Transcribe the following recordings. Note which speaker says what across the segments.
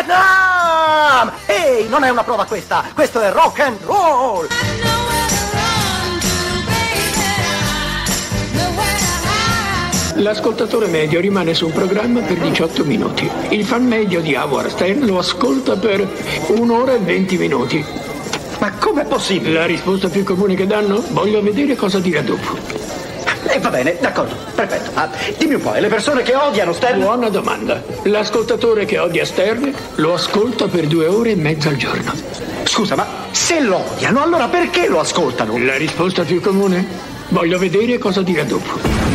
Speaker 1: Vietnam! Ehi, non è una prova questa, questo è rock and roll!
Speaker 2: L'ascoltatore medio rimane su un programma per 18 minuti. Il fan medio di Howard Stern lo ascolta per un'ora e 20 minuti.
Speaker 1: Ma com'è possibile?
Speaker 2: La risposta più comune che danno? Voglio vedere cosa dirà dopo.
Speaker 1: E va bene, d'accordo, perfetto. Ah, dimmi un po', le persone che odiano Stern?
Speaker 2: Buona domanda. L'ascoltatore che odia Stern lo ascolta per due ore e mezza al giorno.
Speaker 1: Scusa, ma se lo odiano, allora perché lo ascoltano?
Speaker 2: La risposta più comune? Voglio vedere cosa dirà dopo.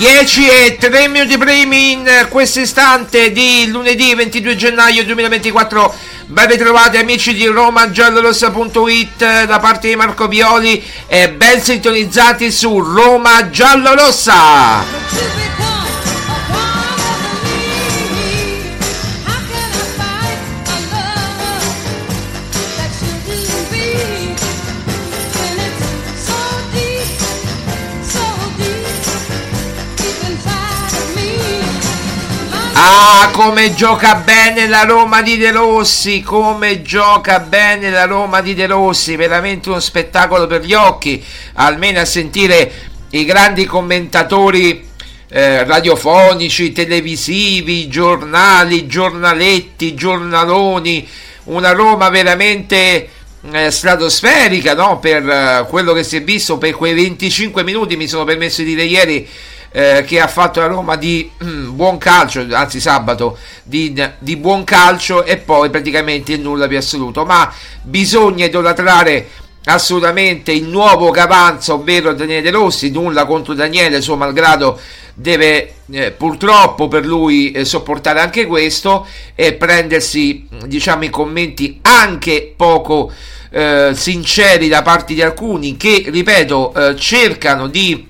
Speaker 3: Dieci e 3 minuti primi in questo istante di lunedì 22 gennaio 2024. Ben ritrovati amici di romagiallorossa.it da parte di Marco Violi e ben sintonizzati su Roma Giallorossa. Ah, come gioca bene la Roma di De Rossi, come gioca bene la Roma di De Rossi, veramente uno spettacolo per gli occhi, almeno a sentire i grandi commentatori eh, radiofonici, televisivi, giornali, giornaletti, giornaloni, una Roma veramente eh, stratosferica no? per eh, quello che si è visto per quei 25 minuti, mi sono permesso di dire ieri eh, che ha fatto la Roma di mm, buon calcio, anzi sabato di, di, buon calcio e poi praticamente nulla più assoluto. Ma bisogna idolatrare assolutamente il nuovo Cavanza, ovvero Daniele De Rossi, nulla contro Daniele, suo malgrado deve eh, purtroppo per lui eh, sopportare anche questo e prendersi diciamo i commenti anche poco eh, sinceri da parte di alcuni che ripeto eh, cercano di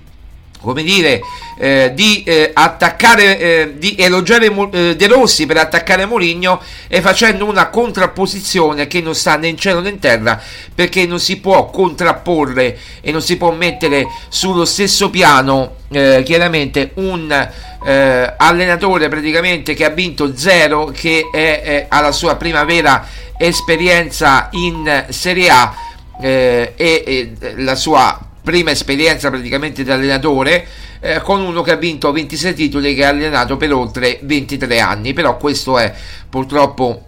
Speaker 3: come dire, eh, di eh, attaccare, eh, di elogiare eh, De Rossi per attaccare Mourinho e facendo una contrapposizione che non sta né in cielo né in terra perché non si può contrapporre e non si può mettere sullo stesso piano eh, chiaramente un eh, allenatore praticamente che ha vinto zero che è, è alla sua prima vera esperienza in Serie A e, e la sua prima esperienza praticamente di allenatore eh, con uno che ha vinto 26 titoli che ha allenato per oltre 23 anni. Però questo è purtroppo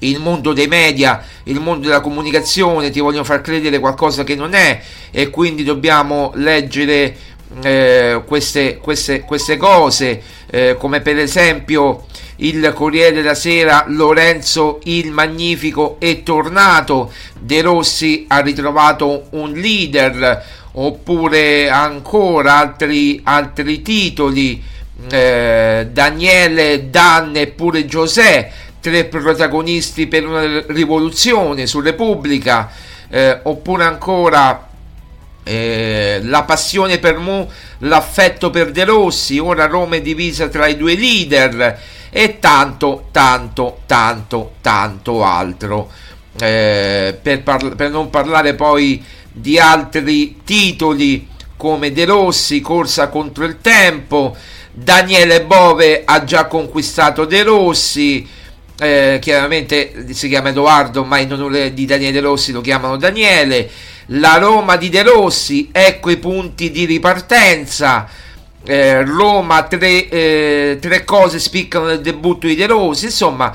Speaker 3: il mondo dei media, il mondo della comunicazione ti vogliono far credere qualcosa che non è e quindi dobbiamo leggere eh, queste, queste, queste, cose eh, come per esempio il Corriere della Sera Lorenzo il Magnifico è tornato De Rossi ha ritrovato un leader oppure ancora altri, altri titoli eh, Daniele, Dan e pure Giuseppe tre protagonisti per una rivoluzione su Repubblica eh, oppure ancora eh, la passione per Mu, l'affetto per De Rossi, ora Roma è divisa tra i due leader e tanto, tanto, tanto, tanto altro. Eh, per, parla- per non parlare poi di altri titoli come De Rossi, corsa contro il tempo, Daniele Bove ha già conquistato De Rossi, eh, chiaramente si chiama Edoardo, ma in onore di Daniele De Rossi lo chiamano Daniele, la Roma di De Rossi, ecco i punti di ripartenza, eh, Roma tre, eh, tre cose spiccano nel debutto di De Rossi, insomma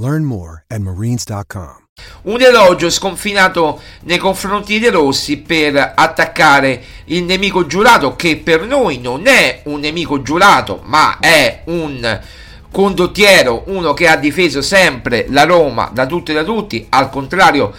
Speaker 4: Learn more at marines.com.
Speaker 3: Un elogio sconfinato nei confronti di De Rossi per attaccare il nemico giurato, che per noi non è un nemico giurato, ma è un condottiero, uno che ha difeso sempre la Roma da tutti e da tutti, al contrario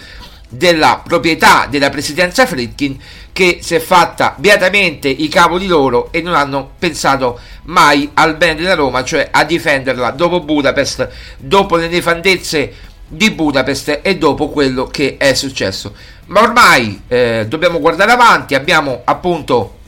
Speaker 3: della proprietà della presidenza Fritkin che si è fatta beatamente i cavoli loro e non hanno pensato mai al bene della Roma, cioè a difenderla dopo Budapest, dopo le nefandezze di Budapest e dopo quello che è successo. Ma ormai eh, dobbiamo guardare avanti, abbiamo appunto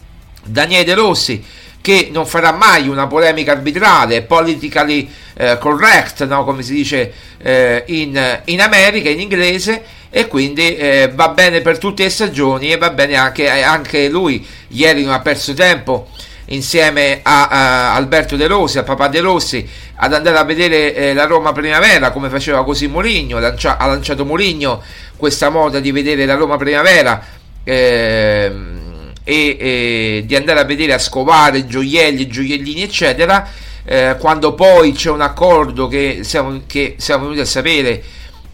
Speaker 3: Daniele Rossi che non farà mai una polemica arbitrale, politically eh, correct, no? come si dice eh, in, in America, in inglese, e quindi eh, va bene per tutte le stagioni e va bene anche, anche lui ieri non ha perso tempo insieme a, a, Alberto De Rossi, a papà De Rossi, ad andare a vedere eh, la Roma Primavera come faceva così Mourinho, lancia, ha lanciato Mourinho questa moda di vedere la Roma Primavera eh, e, e, di andare a vedere a scovare gioielli, gioiellini eccetera, eh, quando poi c'è un accordo che siamo, che siamo venuti a sapere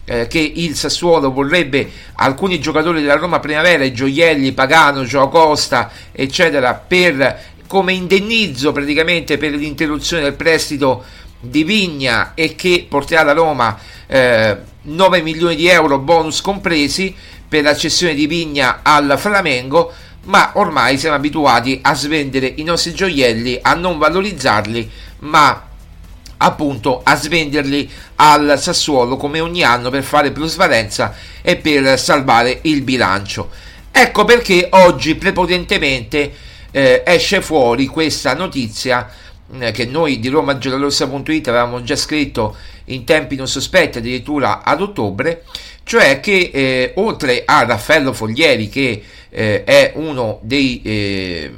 Speaker 3: eh, che il Sassuolo vorrebbe alcuni giocatori della Roma Primavera, Gioielli, Pagano, Gio Costa, eccetera, per, come indennizzo praticamente per l'interruzione del prestito di Vigna e che porterà la Roma eh, 9 milioni di euro bonus compresi per la cessione di Vigna al Flamengo ma ormai siamo abituati a svendere i nostri gioielli, a non valorizzarli, ma appunto a svenderli al Sassuolo come ogni anno per fare plusvalenza e per salvare il bilancio. Ecco perché oggi prepotentemente eh, esce fuori questa notizia eh, che noi di RomaGiallorossa.it avevamo già scritto in tempi non sospetti, addirittura ad ottobre, cioè che eh, oltre a Raffaello Foglieri che eh, è uno dei, eh,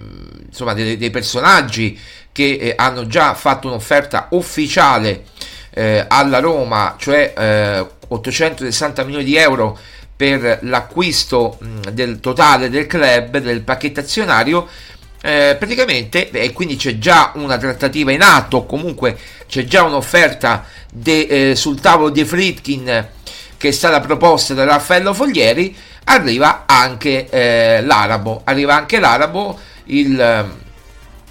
Speaker 3: insomma, dei, dei personaggi che eh, hanno già fatto un'offerta ufficiale eh, alla Roma, cioè eh, 860 milioni di euro per l'acquisto mh, del totale del club, del pacchetto azionario. Eh, praticamente e quindi c'è già una trattativa in atto comunque c'è già un'offerta de, eh, sul tavolo di Fritkin che è stata proposta da Raffaello Foglieri arriva anche eh, l'arabo arriva anche l'arabo il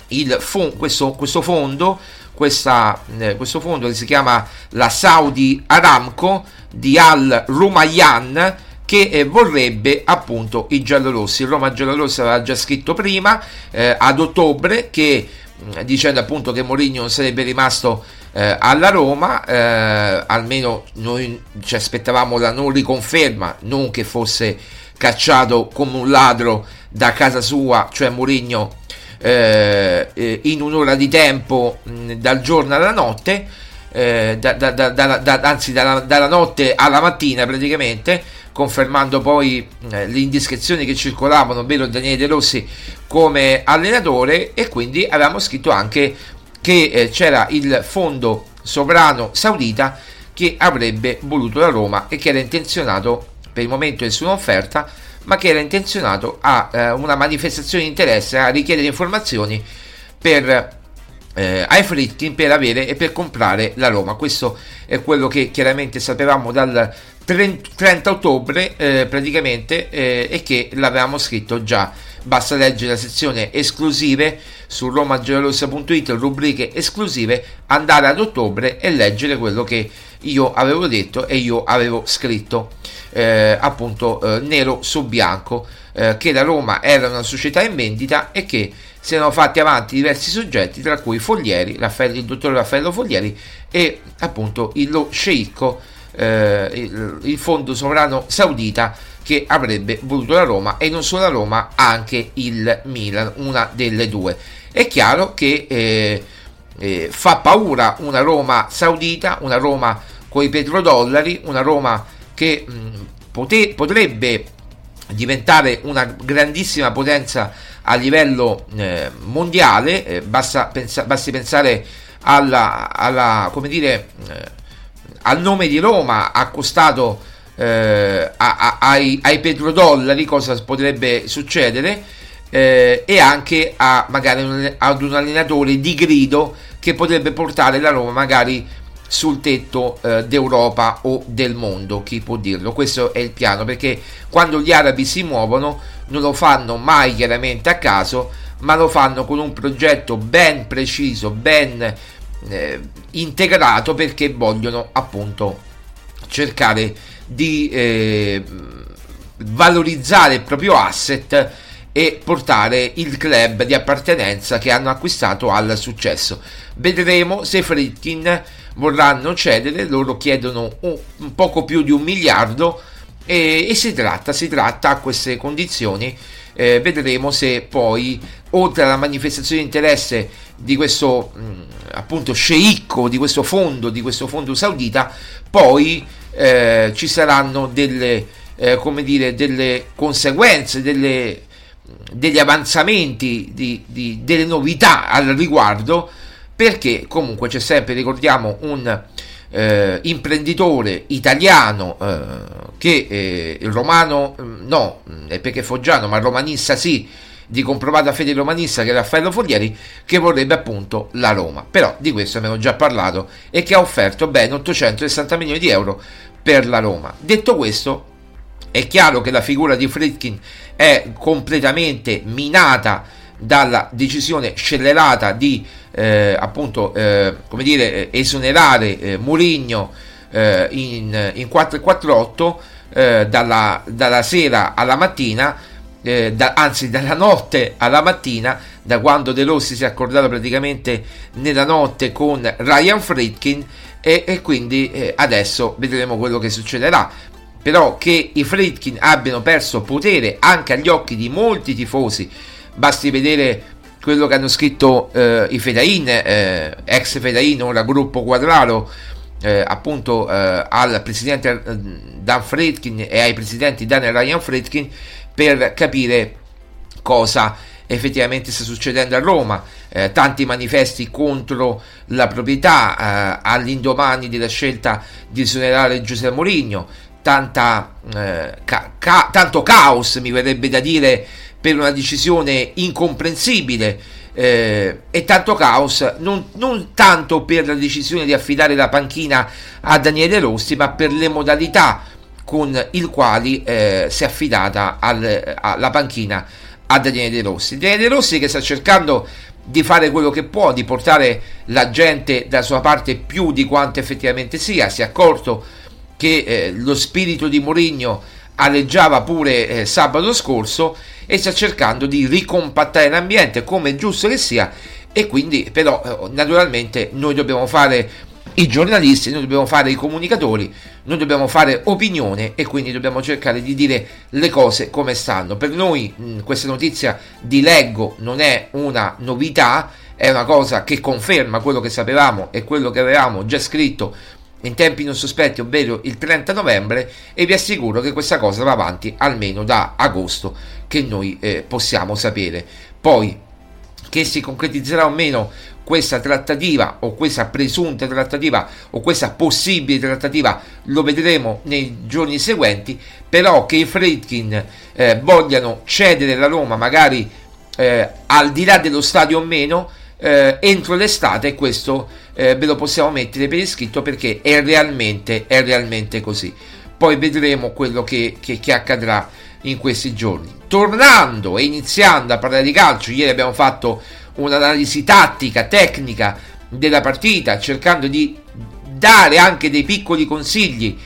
Speaker 3: il fo- questo, questo, fondo, questa, eh, questo fondo che si chiama la Saudi Aramco di Al Rumayyan che eh, vorrebbe appunto i giallorossi. Il Roma giallorossi aveva già scritto prima eh, ad ottobre che mm, dicendo appunto che Mourinho sarebbe rimasto eh, alla Roma, eh, almeno noi ci aspettavamo la non riconferma, non che fosse cacciato come un ladro da casa sua, cioè Mourinho eh, eh, in un'ora di tempo mh, dal giorno alla notte, eh, da, da, da, anzi dalla, dalla, notte alla mattina praticamente, confermando poi eh, le indiscrezioni che circolavano, ovvero Daniele De Rossi come allenatore e quindi avevamo scritto anche che eh, c'era il fondo sovrano saudita che avrebbe voluto la Roma e che era intenzionato per il momento nessuna offerta ma che era intenzionato a eh, una manifestazione di interesse a richiedere informazioni per eh, ai Fritkin per avere e per comprare la Roma. Questo è quello che chiaramente sapevamo dal 30 ottobre eh, praticamente eh, e che l'avevamo scritto già. Basta leggere la sezione esclusive su romagiallorossa.it, rubriche esclusive, andare ad ottobre e leggere quello che io avevo detto e io avevo scritto eh, appunto eh, nero su bianco eh, che la Roma era una società in vendita e che si erano fatti avanti diversi soggetti tra cui Foglieri, Raffaello, il dottor Raffaello Foglieri e appunto il, lo sceicco eh, il, il fondo sovrano saudita che avrebbe voluto la Roma e non solo la Roma anche il Milan una delle due. È chiaro che eh, eh, fa paura una Roma saudita una Roma con i petrodollari una Roma che mh, pote- potrebbe diventare una grandissima potenza a livello eh, mondiale. Eh, basta pensa- basti pensare alla, alla come dire eh, al nome di Roma accostato eh, ai, ai, petrodollari cosa potrebbe succedere eh, e anche a magari un, ad un allenatore di grido che potrebbe portare la Roma magari sul tetto eh, d'Europa o del mondo, chi può dirlo? Questo è il piano perché quando gli arabi si muovono non lo fanno mai chiaramente a caso, ma lo fanno con un progetto ben preciso, ben eh, integrato perché vogliono appunto cercare di eh, valorizzare il proprio asset e portare il club di appartenenza che hanno acquistato al successo. Vedremo se Fritkin vorranno cedere, loro chiedono un, poco più di un miliardo e, e, si tratta, si tratta a queste condizioni. Eh, vedremo se poi, oltre alla manifestazione di interesse di questo mh, appunto sceicco, di questo fondo, di questo fondo saudita, poi eh, ci saranno delle, eh, come dire, delle conseguenze, delle, degli avanzamenti, di, di, delle novità al riguardo, perché comunque c'è sempre, ricordiamo, un eh, imprenditore italiano eh, che eh, romano mm, no, è perché foggiano, ma romanista sì, di comprovata fede romanista che è Raffaello Foglieri, che vorrebbe appunto la Roma. Però di questo abbiamo già parlato e che ha offerto ben 860 milioni di euro per la Roma. Detto questo, è chiaro che la figura di Fritkin è completamente minata dalla decisione scellerata di eh, appunto eh, come dire esonerare eh, Murigno eh, in, in 448 eh, dalla, dalla sera alla mattina eh, da, anzi dalla notte alla mattina, da quando De Rossi si è accordato praticamente nella notte con Ryan Fritkin e, e quindi eh, adesso vedremo quello che succederà. Però che i Fritkin abbiano perso potere anche agli occhi di molti tifosi, basti vedere quello che hanno scritto eh, i Fedain, eh, ex Fedain, ora gruppo Quadraro, eh, appunto eh, al presidente eh, Dan Fritkin e ai presidenti Dan e Ryan Fritkin per capire cosa effettivamente sta succedendo a Roma. Eh, tanti manifesti contro la proprietà eh, all'indomani della scelta di esonerare Giuseppe Mourinho, tanta, eh, ca- ca- tanto caos mi verrebbe da dire per una decisione incomprensibile eh, e tanto caos non, non, tanto per la decisione di affidare la panchina a Daniele Rossi ma per le modalità con il quale eh, si è affidata al, alla panchina a Daniele De Rossi. Daniele De Rossi che sta cercando di fare quello che può, di portare la gente dalla sua parte più di quanto effettivamente sia, si è accorto che eh, lo spirito di Mourinho alleggiava pure eh, sabato scorso e sta cercando di ricompattare l'ambiente come è giusto che sia e quindi però eh, naturalmente noi dobbiamo fare i giornalisti, noi dobbiamo fare i comunicatori, noi dobbiamo fare opinione e quindi dobbiamo cercare di dire le cose come stanno. Per noi mh, questa notizia di Leggo non è una novità, è una cosa che conferma quello che sapevamo e quello che avevamo già scritto in tempi non sospetti, ovvero il 30 novembre, e vi assicuro che questa cosa va avanti almeno da agosto, che noi eh, possiamo sapere. Poi, che si concretizzerà o meno questa trattativa o questa presunta trattativa o questa possibile trattativa lo vedremo nei giorni seguenti però che i Fredkin eh, vogliano cedere la Roma magari eh, al di là dello stadio o meno eh, entro l'estate questo eh, ve lo possiamo mettere per iscritto perché è realmente, è realmente così. Poi vedremo quello che, che, che accadrà in questi giorni. Tornando e iniziando a parlare di calcio ieri abbiamo fatto un'analisi tattica, tecnica della partita, cercando di dare anche dei piccoli consigli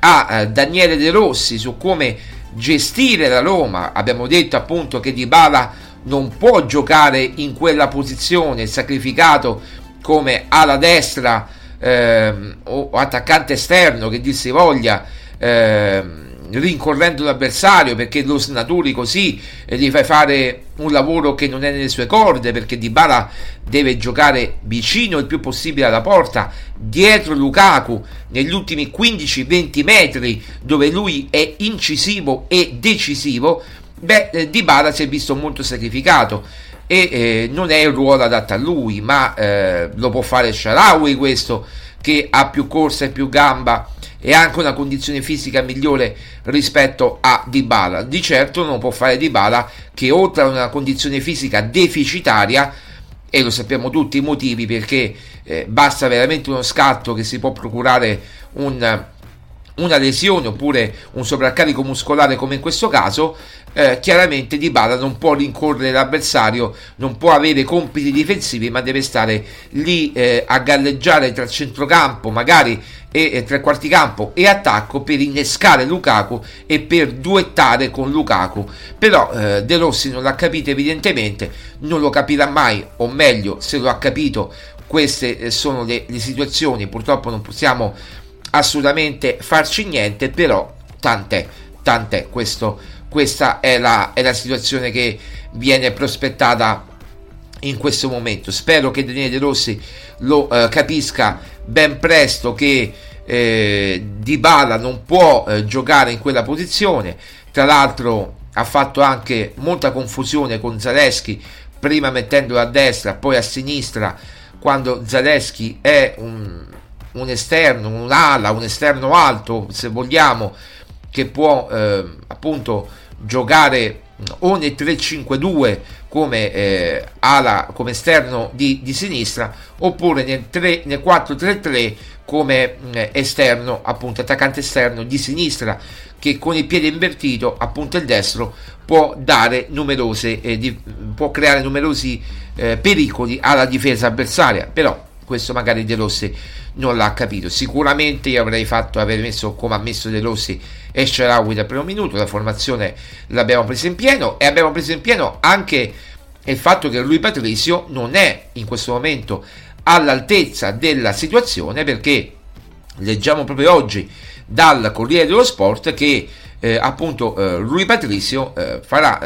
Speaker 3: a eh, Daniele De Rossi su come gestire la Roma. Abbiamo detto appunto che Dybala non può giocare in quella posizione, sacrificato come ala destra eh, o attaccante esterno che dir si voglia. Eh, rincorrendo l'avversario perché lo snaturi così e gli fai fare un lavoro che non è nelle sue corde perché Di Bala deve giocare vicino il più possibile alla porta dietro Lukaku negli ultimi 15-20 metri dove lui è incisivo e decisivo. Beh eh, Di Bala si è visto molto sacrificato e eh, non è il ruolo adatto a lui ma eh, lo può fare Sharawi questo che ha più corsa e più gamba e anche una condizione fisica migliore rispetto a Dybala. Di certo non può fare Dybala che oltre a una condizione fisica deficitaria e lo sappiamo tutti i motivi perché eh, basta veramente uno scatto che si può procurare un, una lesione oppure un sovraccarico muscolare come in questo caso eh, chiaramente Dybala non può rincorrere l'avversario, non può avere compiti difensivi, ma deve stare lì eh, a galleggiare tra centrocampo, magari e, e tre quarti campo e attacco per innescare Lukaku e per duettare con Lukaku. Però eh, De Rossi non l'ha capito evidentemente, non lo capirà mai, o meglio, se lo ha capito, queste eh, sono le, le situazioni, purtroppo non possiamo assolutamente farci niente, però tant'è, tant'è questo questa è la, è la situazione che viene prospettata in questo momento. Spero che Daniele De Rossi lo eh, capisca ben presto che eh, Dybala non può eh, giocare in quella posizione. Tra l'altro ha fatto anche molta confusione con Zaleschi, prima mettendolo a destra, poi a sinistra, quando Zaleschi è un, un esterno, un'ala, un esterno alto, se vogliamo, che può eh, appunto giocare o nel 3-5-2 come eh, ala come esterno di, di, sinistra oppure nel, 3, nel 4-3-3 come eh, esterno appunto attaccante esterno di sinistra che con il piede invertito appunto il destro può dare numerose eh, di, può creare numerosi eh, pericoli alla difesa avversaria. Però questo magari De Rossi non l'ha capito. Sicuramente io avrei fatto aver messo come ha messo De Rossi e Sharawi dal primo minuto, la formazione l'abbiamo presa in pieno e abbiamo preso in pieno anche il fatto che lui Patrizio non è in questo momento all'altezza della situazione perché leggiamo proprio oggi dal Corriere dello Sport che eh, appunto eh, Rui Patricio eh,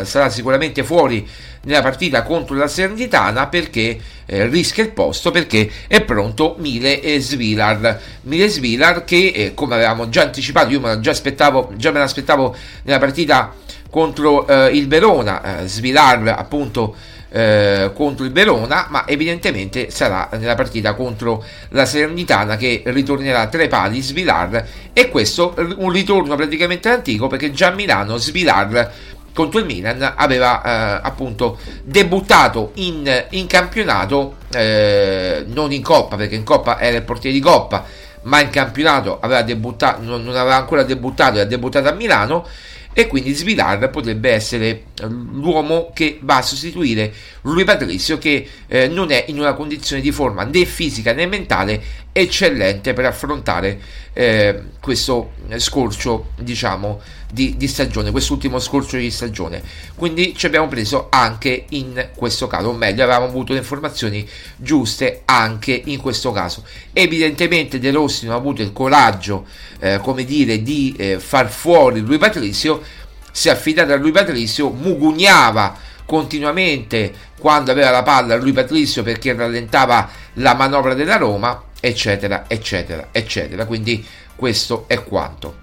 Speaker 3: sarà sicuramente fuori nella partita contro la Serenitana perché eh, rischia il posto perché è pronto Mile e Svilar. Mile Svilar che eh, come avevamo già anticipato io me già, aspettavo, già me l'aspettavo nella partita contro eh, il Verona. Svilar appunto eh, contro il Verona, ma evidentemente sarà nella partita contro la Serenitana che ritornerà tra i pali Svilar e questo un ritorno praticamente antico perché già a Milano Svilar contro il Milan aveva eh, appunto debuttato in, in campionato eh, non in Coppa perché in Coppa era il portiere di Coppa ma in campionato aveva debuttato non, non aveva ancora debuttato e ha debuttato a Milano e quindi Svilar potrebbe essere eh, l'uomo che va a sostituire Rui Patricio che eh, non è in una condizione di forma né fisica né mentale eccellente per affrontare eh, questo scorcio diciamo di, di stagione, quest'ultimo scorcio di stagione. Quindi ci abbiamo preso anche in questo caso, o meglio, avevamo avuto le informazioni giuste anche in questo caso. Evidentemente De Rossi non ha avuto il coraggio, eh, come dire, di eh, far fuori lui Patrizio, si è affidato a lui Patrizio, mugugnava continuamente quando aveva la palla lui Patrizio perché rallentava la manovra della Roma eccetera, eccetera, eccetera. Quindi questo è quanto.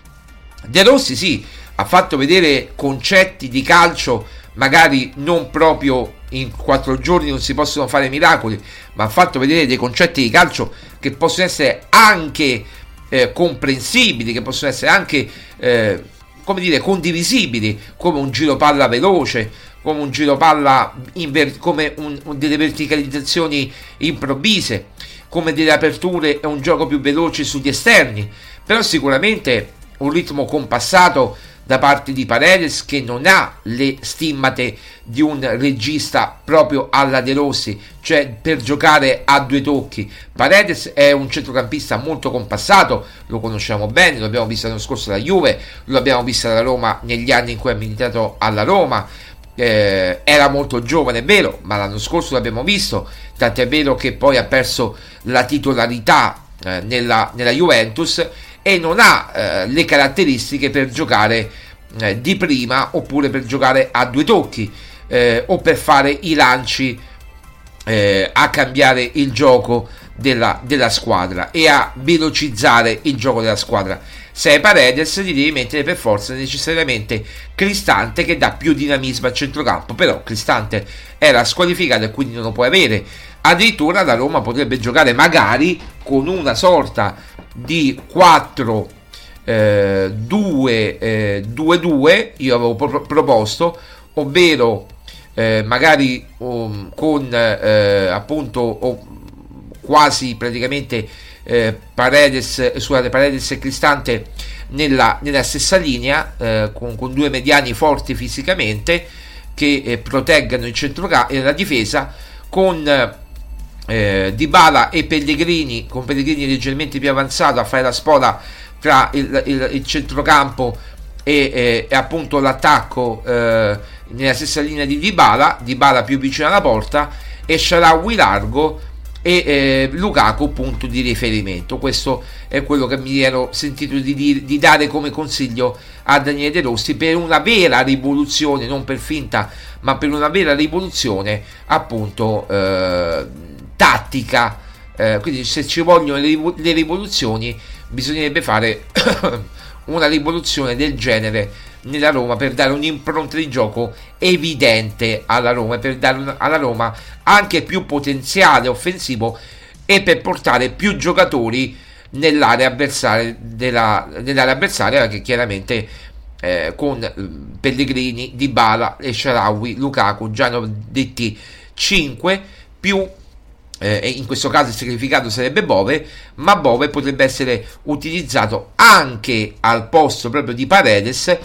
Speaker 3: De Rossi sì, ha fatto vedere concetti di calcio, magari non proprio in quattro giorni non si possono fare miracoli, ma ha fatto vedere dei concetti di calcio che possono essere anche eh, comprensibili, che possono essere anche eh, come dire, condivisibili, come un giro palla veloce, come un giro palla ver- come un, un, delle verticalizzazioni improvvise, come delle aperture e un gioco più veloce sugli esterni, però sicuramente un ritmo compassato da parte di Paredes che non ha le stimmate di un regista proprio alla De Rossi, cioè per giocare a due tocchi. Paredes è un centrocampista molto compassato, lo conosciamo bene, lo abbiamo visto l'anno scorso alla Juve, lo abbiamo visto alla Roma negli anni in cui ha militato alla Roma. Eh, era molto giovane, è vero, ma l'anno scorso l'abbiamo visto, tant'è vero che poi ha perso la titolarità eh, nella, nella Juventus e non ha eh, le caratteristiche per giocare eh, di prima oppure per giocare a due tocchi eh, o per fare i lanci eh, a cambiare il gioco della, della, squadra e a velocizzare il gioco della squadra. Se hai Paredes ti devi mettere per forza necessariamente Cristante che dà più dinamismo al centrocampo, però Cristante era squalificato e quindi non lo puoi avere. Addirittura la Roma potrebbe giocare magari con una sorta di 4 eh, 2 eh, 2 2 io avevo pro- proposto ovvero eh, magari um, con eh, appunto oh, quasi praticamente eh, Paredes, scusate, Paredes e Cristante nella, nella stessa linea eh, con, con, due mediani forti fisicamente che eh, proteggano il centrocampo e la difesa con eh, Dybala e Pellegrini, con Pellegrini leggermente più avanzato a fare la spola tra il, il, il centrocampo e, e, e, appunto l'attacco eh, nella stessa linea di Dybala, Dybala più vicino alla porta e Sharawi largo e eh, Lukaku punto di riferimento. Questo è quello che mi ero sentito di, di, di, dare come consiglio a Daniele De Rossi per una vera rivoluzione, non per finta, ma per una vera rivoluzione appunto eh, tattica. Eh, quindi se ci vogliono le, le rivoluzioni bisognerebbe fare una rivoluzione del genere nella Roma per dare un'impronta di gioco evidente alla Roma e per dare alla Roma anche più potenziale offensivo e per portare più giocatori nell'area avversaria, della, nell'area avversaria perché chiaramente eh, con eh, Pellegrini, Dybala e Sharawi, Lukaku già hanno detti 5 più eh, in questo caso il significato sarebbe Bove, ma Bove potrebbe essere utilizzato anche al posto proprio di Paredes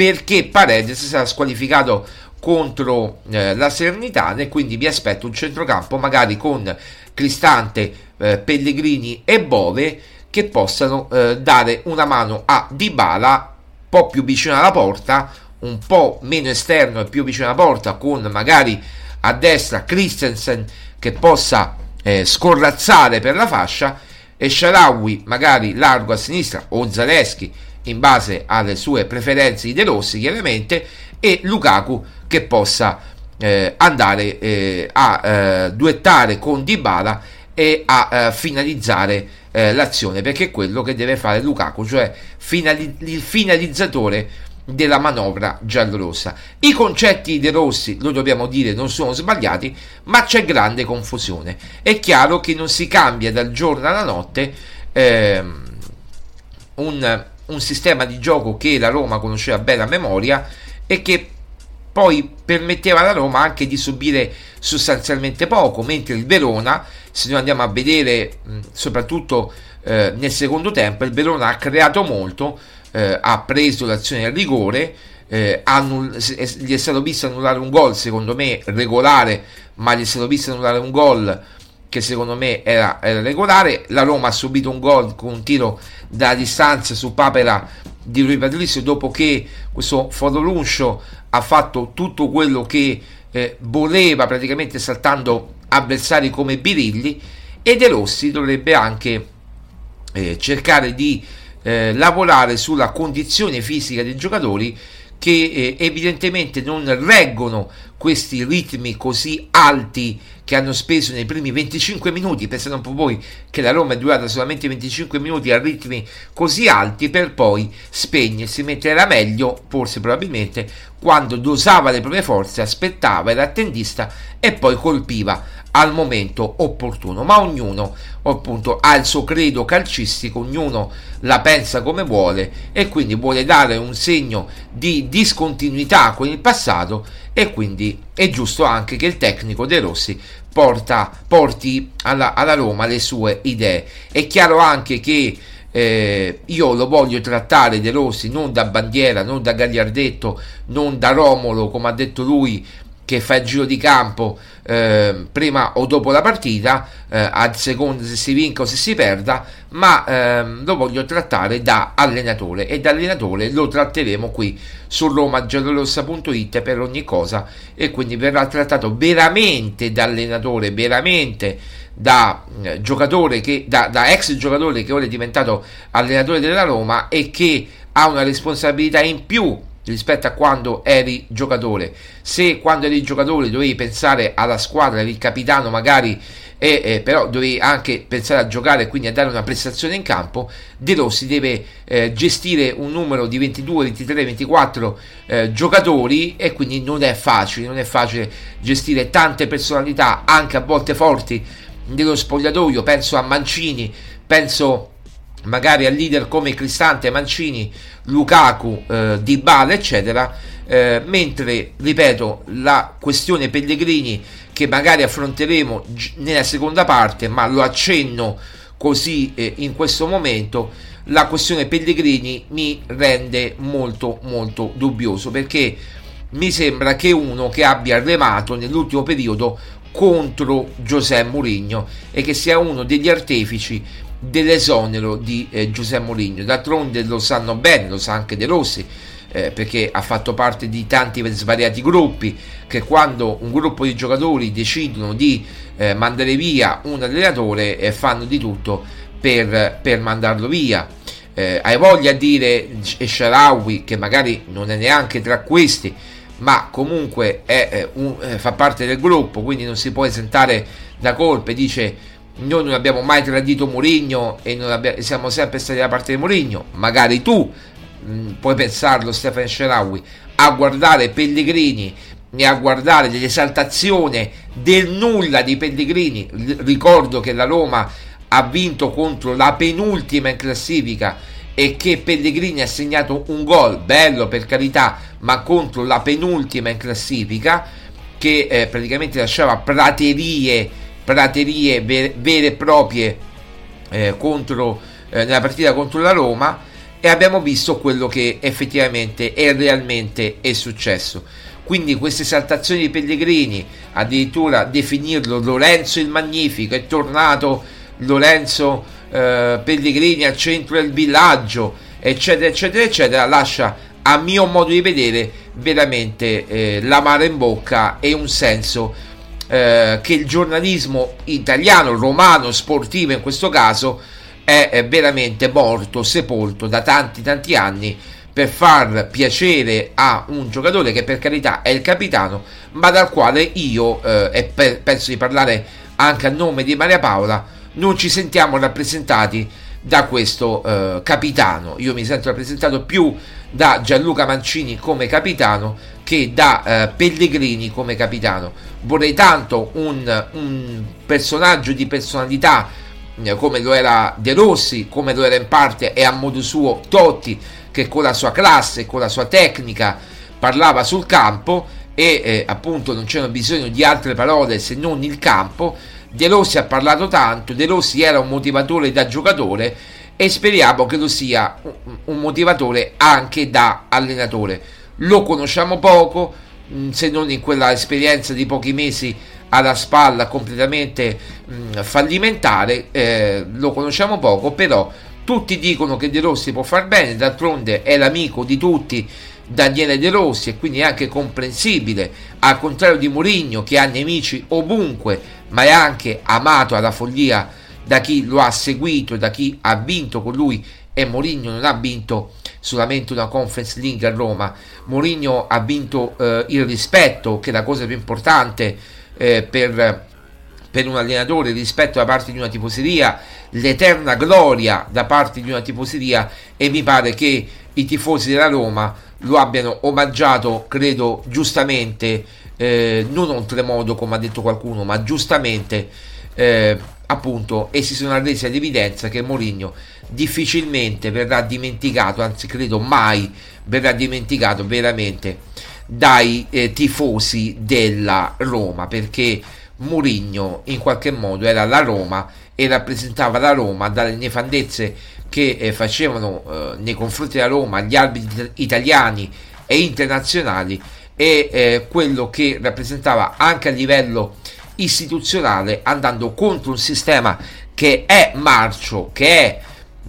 Speaker 3: perché Paredes sarà squalificato contro eh, la Serenità e quindi vi aspetto un centrocampo magari con Cristante, eh, Pellegrini e Bove che possano eh, dare una mano a Dybala un po' più vicino alla porta, un po' meno esterno e più vicino alla porta con magari a destra Christensen che possa eh, scorrazzare per la fascia e Sharawi magari largo a sinistra o Zaleschi in base alle sue preferenze di De Rossi chiaramente e Lukaku che possa eh, andare eh, a eh, duettare con Dybala e a eh, finalizzare eh, l'azione perché è quello che deve fare Lukaku cioè finali- il finalizzatore della manovra giallorossa. I concetti dei Rossi, lo dobbiamo dire, non sono sbagliati, ma c'è grande confusione. È chiaro che non si cambia dal giorno alla notte ehm, un, un sistema di gioco che la Roma conosceva bene a memoria e che poi permetteva alla Roma anche di subire sostanzialmente poco, mentre il Verona, se noi andiamo a vedere soprattutto eh, nel secondo tempo, il Verona ha creato molto, eh, ha preso l'azione al rigore, eh, annull- gli è stato visto annullare un gol secondo me regolare, ma gli è stato visto annullare un gol che secondo me era, era regolare. La Roma ha subito un gol con un tiro da distanza su Papera di Rui Patrizio dopo che questo Fodoluncio ha fatto tutto quello che eh, voleva praticamente saltando avversari come Birilli e De Rossi dovrebbe anche eh, cercare di eh, lavorare sulla condizione fisica dei giocatori che eh, evidentemente non reggono questi ritmi così alti che hanno speso nei primi 25 minuti, pensate un po' voi che la Roma è durata solamente 25 minuti a ritmi così alti per poi spegnersi, mentre era meglio, forse probabilmente, quando dosava le proprie forze, aspettava, era attendista e poi colpiva al momento opportuno, ma ognuno appunto ha il suo credo calcistico, ognuno la pensa come vuole e quindi vuole dare un segno di discontinuità con il passato e quindi è giusto anche che il tecnico De Rossi porta, porti alla, alla Roma le sue idee. È chiaro anche che eh, io lo voglio trattare De Rossi non da bandiera, non da Gagliardetto, non da Romolo, come ha detto lui, che fa il giro di campo eh, prima o dopo la partita, eh, a seconda se si vinca o se si perda, ma ehm, lo voglio trattare da allenatore e da allenatore lo tratteremo qui su romagiallorossa.it per ogni cosa e quindi verrà trattato veramente da allenatore, veramente da eh, giocatore che da, da ex giocatore che ora è diventato allenatore della Roma e che ha una responsabilità in più rispetto a quando eri giocatore. Se quando eri giocatore dovevi pensare alla squadra, eri il capitano magari, e, eh, però dovevi anche pensare a giocare e quindi a dare una prestazione in campo, De Rossi deve eh, gestire un numero di 22, 23, 24 eh, giocatori e quindi non è facile, non è facile gestire tante personalità, anche a volte forti, dello spogliatoio, penso a Mancini, penso magari a leader come Cristante, Mancini, Lukaku, eh, Dybala, eccetera, eh, mentre, ripeto, la questione Pellegrini che magari affronteremo nella seconda parte, ma lo accenno così eh, in questo momento, la questione Pellegrini mi rende molto molto dubbioso perché mi sembra che uno che abbia remato nell'ultimo periodo contro Giuseppe Mourinho e che sia uno degli artefici dell'esonero di eh, Giuseppe Mourinho. D'altronde lo sanno bene, lo sa anche De Rossi, eh, perché ha fatto parte di tanti svariati gruppi che quando un gruppo di giocatori decidono di eh, mandare via un allenatore eh, fanno di tutto per, per mandarlo via. Eh, hai voglia di dire Sharawi che magari non è neanche tra questi ma comunque è, un, eh, fa parte del gruppo quindi non si può esentare da colpe dice noi non abbiamo mai tradito Mourinho e abbiamo, siamo sempre stati dalla parte di Mourinho. Magari tu mh, mm, puoi pensarlo Stefano Sherawi a guardare Pellegrini e a guardare dell'esaltazione del nulla di Pellegrini. Ricordo che la Roma ha vinto contro la penultima in classifica e che Pellegrini ha segnato un gol bello per carità ma contro la penultima in classifica che eh, praticamente lasciava praterie praterie vere, vere e proprie eh, contro, eh, nella partita contro la Roma e abbiamo visto quello che effettivamente e realmente è successo. Quindi queste esaltazioni di Pellegrini, addirittura definirlo Lorenzo il Magnifico, è tornato Lorenzo eh, Pellegrini al centro del villaggio, eccetera, eccetera, eccetera, lascia a mio modo di vedere veramente eh, l'amaro in bocca e un senso eh, che il giornalismo italiano, romano, sportivo in questo caso, è, veramente morto, sepolto da tanti tanti anni per far piacere a un giocatore che per carità è il capitano, ma dal quale io, eh, e per, penso di parlare anche a nome di Maria Paola, non ci sentiamo rappresentati da questo eh, capitano. Io mi sento rappresentato più da Gianluca Mancini come capitano che da eh, Pellegrini come capitano. Vorrei tanto un, un personaggio di personalità eh, come lo era De Rossi, come lo era in parte e a modo suo Totti, che con la sua classe, con la sua tecnica parlava sul campo e eh, appunto non c'era bisogno di altre parole se non il campo. De Rossi ha parlato tanto, De Rossi era un motivatore da giocatore e speriamo che lo sia un motivatore anche da allenatore lo conosciamo poco, mm, se non in quella esperienza di pochi mesi alla spalla completamente mm, fallimentare, eh, lo conosciamo poco, però tutti dicono che De Rossi può far bene, d'altronde è l'amico di tutti Daniele De Rossi e quindi è anche comprensibile, al contrario di Mourinho che ha nemici ovunque, ma è anche amato alla follia da chi lo ha seguito, da chi ha vinto con lui e Mourinho non ha vinto solamente una Conference League a Roma. Mourinho ha vinto eh, il rispetto, che è la cosa più importante eh, per, per un allenatore, rispetto da parte di una tifoseria, l'eterna gloria da parte di una tifoseria e mi pare che i tifosi della Roma lo abbiano omaggiato, credo giustamente, eh, non oltremodo come ha detto qualcuno, ma giustamente eh, appunto e si sono resi all'evidenza che Mourinho difficilmente verrà dimenticato, anzi credo mai verrà dimenticato veramente dai eh, tifosi della Roma perché Mourinho in qualche modo era la Roma e rappresentava la Roma dalle nefandezze che eh, facevano eh, nei confronti della Roma gli arbitri italiani e internazionali e eh, quello che rappresentava anche a livello istituzionale andando contro un sistema che è marcio, che è,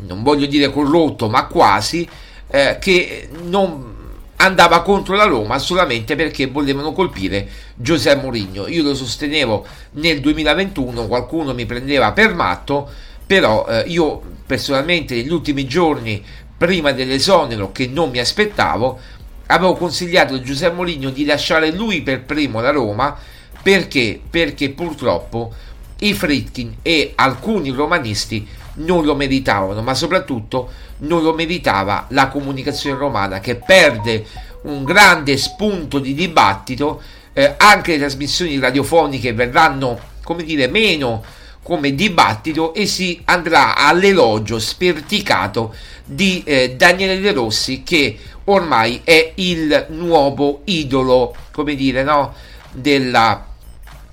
Speaker 3: non voglio dire corrotto, ma quasi, eh, che non andava contro la Roma solamente perché volevano colpire Giuseppe Mourinho. Io lo sostenevo nel 2021, qualcuno mi prendeva per matto, però eh, io personalmente negli ultimi giorni prima dell'esonero che non mi aspettavo avevo consigliato a Giuseppe Mourinho di lasciare lui per primo la Roma perché? Perché purtroppo i Fritkin e alcuni romanisti non lo meritavano, ma soprattutto non lo meritava la comunicazione romana che perde un grande spunto di dibattito, eh, anche le trasmissioni radiofoniche verranno, come dire, meno come dibattito e si andrà all'elogio sperticato di eh, Daniele De Rossi che ormai è il nuovo idolo, come dire, no? della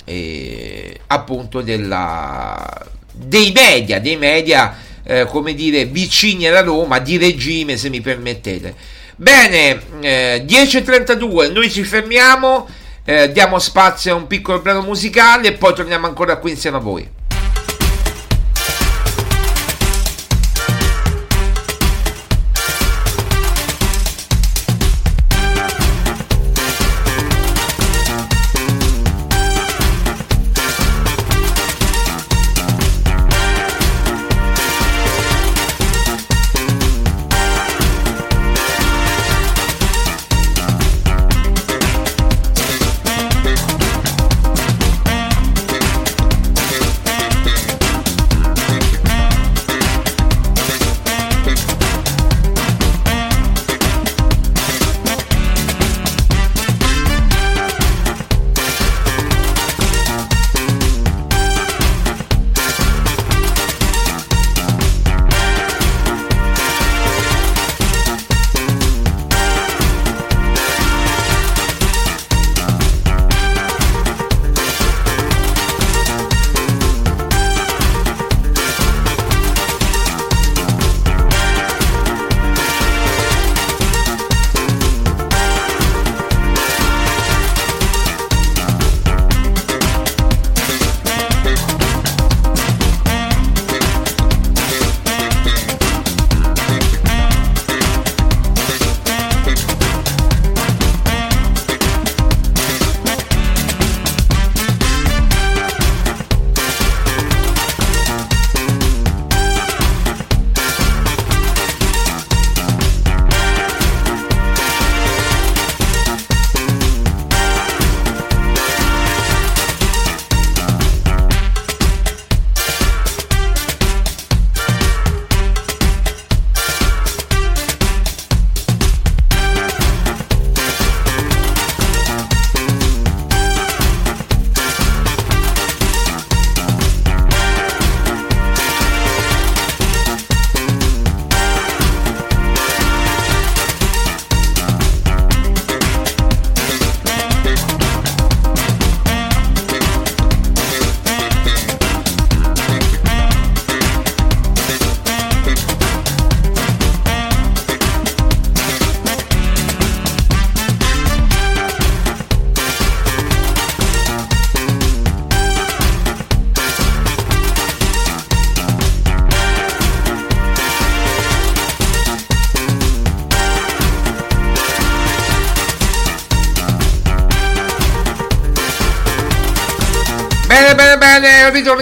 Speaker 3: eh, appunto della, dei media, dei media eh, come dire vicini alla Roma, di regime se mi permettete. Bene, eh, 10.32, noi ci fermiamo, eh, diamo spazio a un piccolo brano musicale e poi torniamo ancora qui insieme a voi.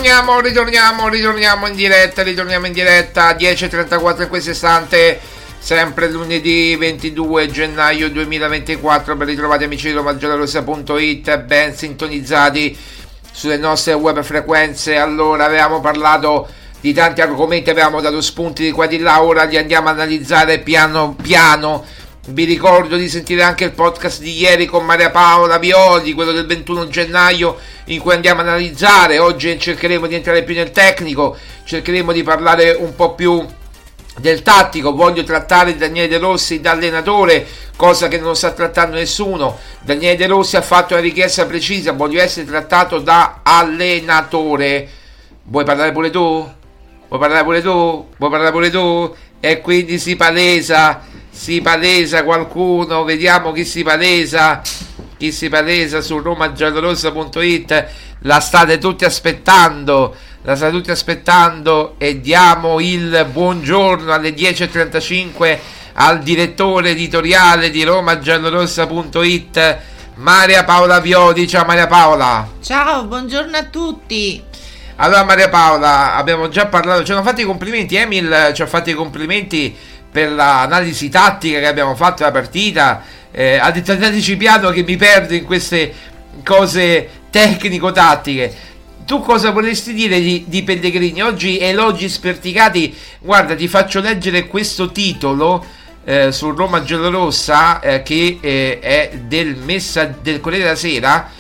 Speaker 3: Ritorniamo, ritorniamo, ritorniamo in diretta, ritorniamo in diretta 10.34 in questo istante. sempre lunedì 22 gennaio 2024. Ben ritrovati amici di romagiallorossa.it, ben sintonizzati sulle nostre web frequenze. Allora, avevamo parlato di tanti argomenti, avevamo dato spunti di qua di là, ora li andiamo a analizzare piano piano. Vi ricordo di sentire anche il podcast di ieri con Maria Paola Violi, quello del 21 gennaio, in cui andiamo a analizzare. Oggi cercheremo di entrare più nel tecnico, cercheremo di parlare un po' più del tattico, voglio trattare Daniele De Rossi da allenatore, cosa che non sta trattando nessuno. Daniele De Rossi ha fatto una richiesta precisa, voglio essere trattato da allenatore. Vuoi parlare pure tu? Vuoi parlare pure tu? Vuoi parlare pure tu? E quindi si palesa, si palesa qualcuno, vediamo chi si palesa. Chi si palesa su romagiallorossa.it la state tutti aspettando la state tutti aspettando e diamo il buongiorno alle 10.35 al direttore editoriale di romagiallorossa.it Maria Paola Viodi. Ciao Maria Paola.
Speaker 5: Ciao, buongiorno a tutti.
Speaker 3: Allora Maria Paola, abbiamo già parlato, ci hanno fatto i complimenti, Emil ci ha fatto i complimenti per l'analisi tattica che abbiamo fatto della partita, eh, andateci piano che mi perdo in queste cose tecnico-tattiche tu cosa vorresti dire di, di, Pellegrini? Oggi elogi sperticati. Guarda, ti faccio leggere questo titolo eh, su Roma Giallorossa eh, che eh, è del, messa, del Corriere della Sera.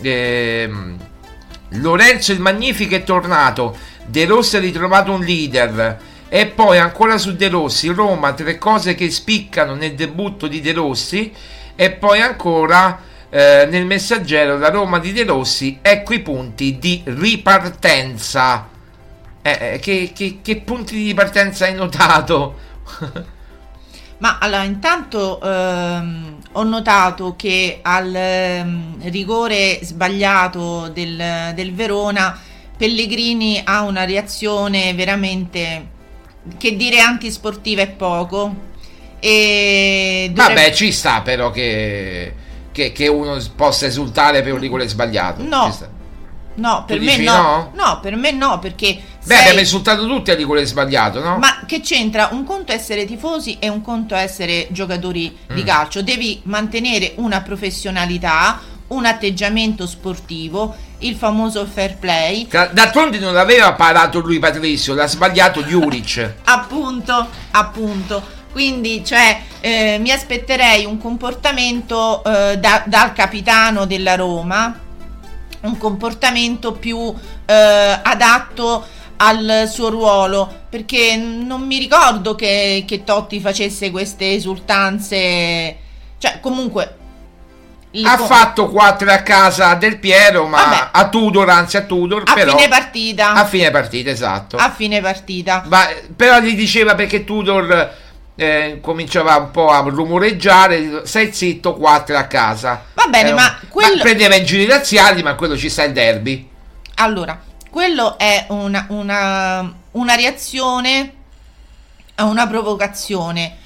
Speaker 3: Ehm, Lorenzo il Magnifico è tornato. De Rossi ha ritrovato un leader. E poi ancora su De Rossi, Roma, tre cose che spiccano nel debutto di De Rossi. E poi ancora eh, nel messaggero la Roma di De Rossi, ecco i punti di ripartenza. Eh, eh che, che, che, punti di ripartenza hai notato?
Speaker 5: Ma allora, intanto ehm, ho notato che al ehm, rigore sbagliato del, del Verona, Pellegrini ha una reazione veramente che dire antisportiva è poco.
Speaker 3: E dovrebbe... Vabbè, ci sta però che che, che uno possa esultare per un rigore sbagliato.
Speaker 5: No. No, per me no. no. no. per me no, perché.
Speaker 3: Beh, sei... abbiamo insultato tutti a rigore sbagliato, no?
Speaker 5: Ma che c'entra? Un conto essere tifosi e un conto essere giocatori mm. di calcio. Devi mantenere una professionalità, un atteggiamento sportivo, il famoso fair play.
Speaker 3: D'altronde non aveva parato lui Patrizio, l'ha sbagliato Juric.
Speaker 5: appunto, appunto. Quindi, cioè, eh, mi aspetterei un comportamento eh, da, dal capitano della Roma, un comportamento più eh, adatto al suo ruolo, perché non mi ricordo che, che Totti facesse queste esultanze. Cioè, comunque,
Speaker 3: ha co- fatto 4 a casa del Piero, ma Vabbè. a Tudor, anzi a Tudor.
Speaker 5: A
Speaker 3: però,
Speaker 5: fine partita.
Speaker 3: A fine partita, esatto.
Speaker 5: A fine partita.
Speaker 3: Ma, però gli diceva perché Tudor eh, cominciava un po' a rumoreggiare, stai zitto, 4 a casa.
Speaker 5: Va bene, eh, ma, quello... ma
Speaker 3: prendeva in giri razziali, ma quello ci sta il derby.
Speaker 5: Allora, quello è una, una, una reazione a una provocazione.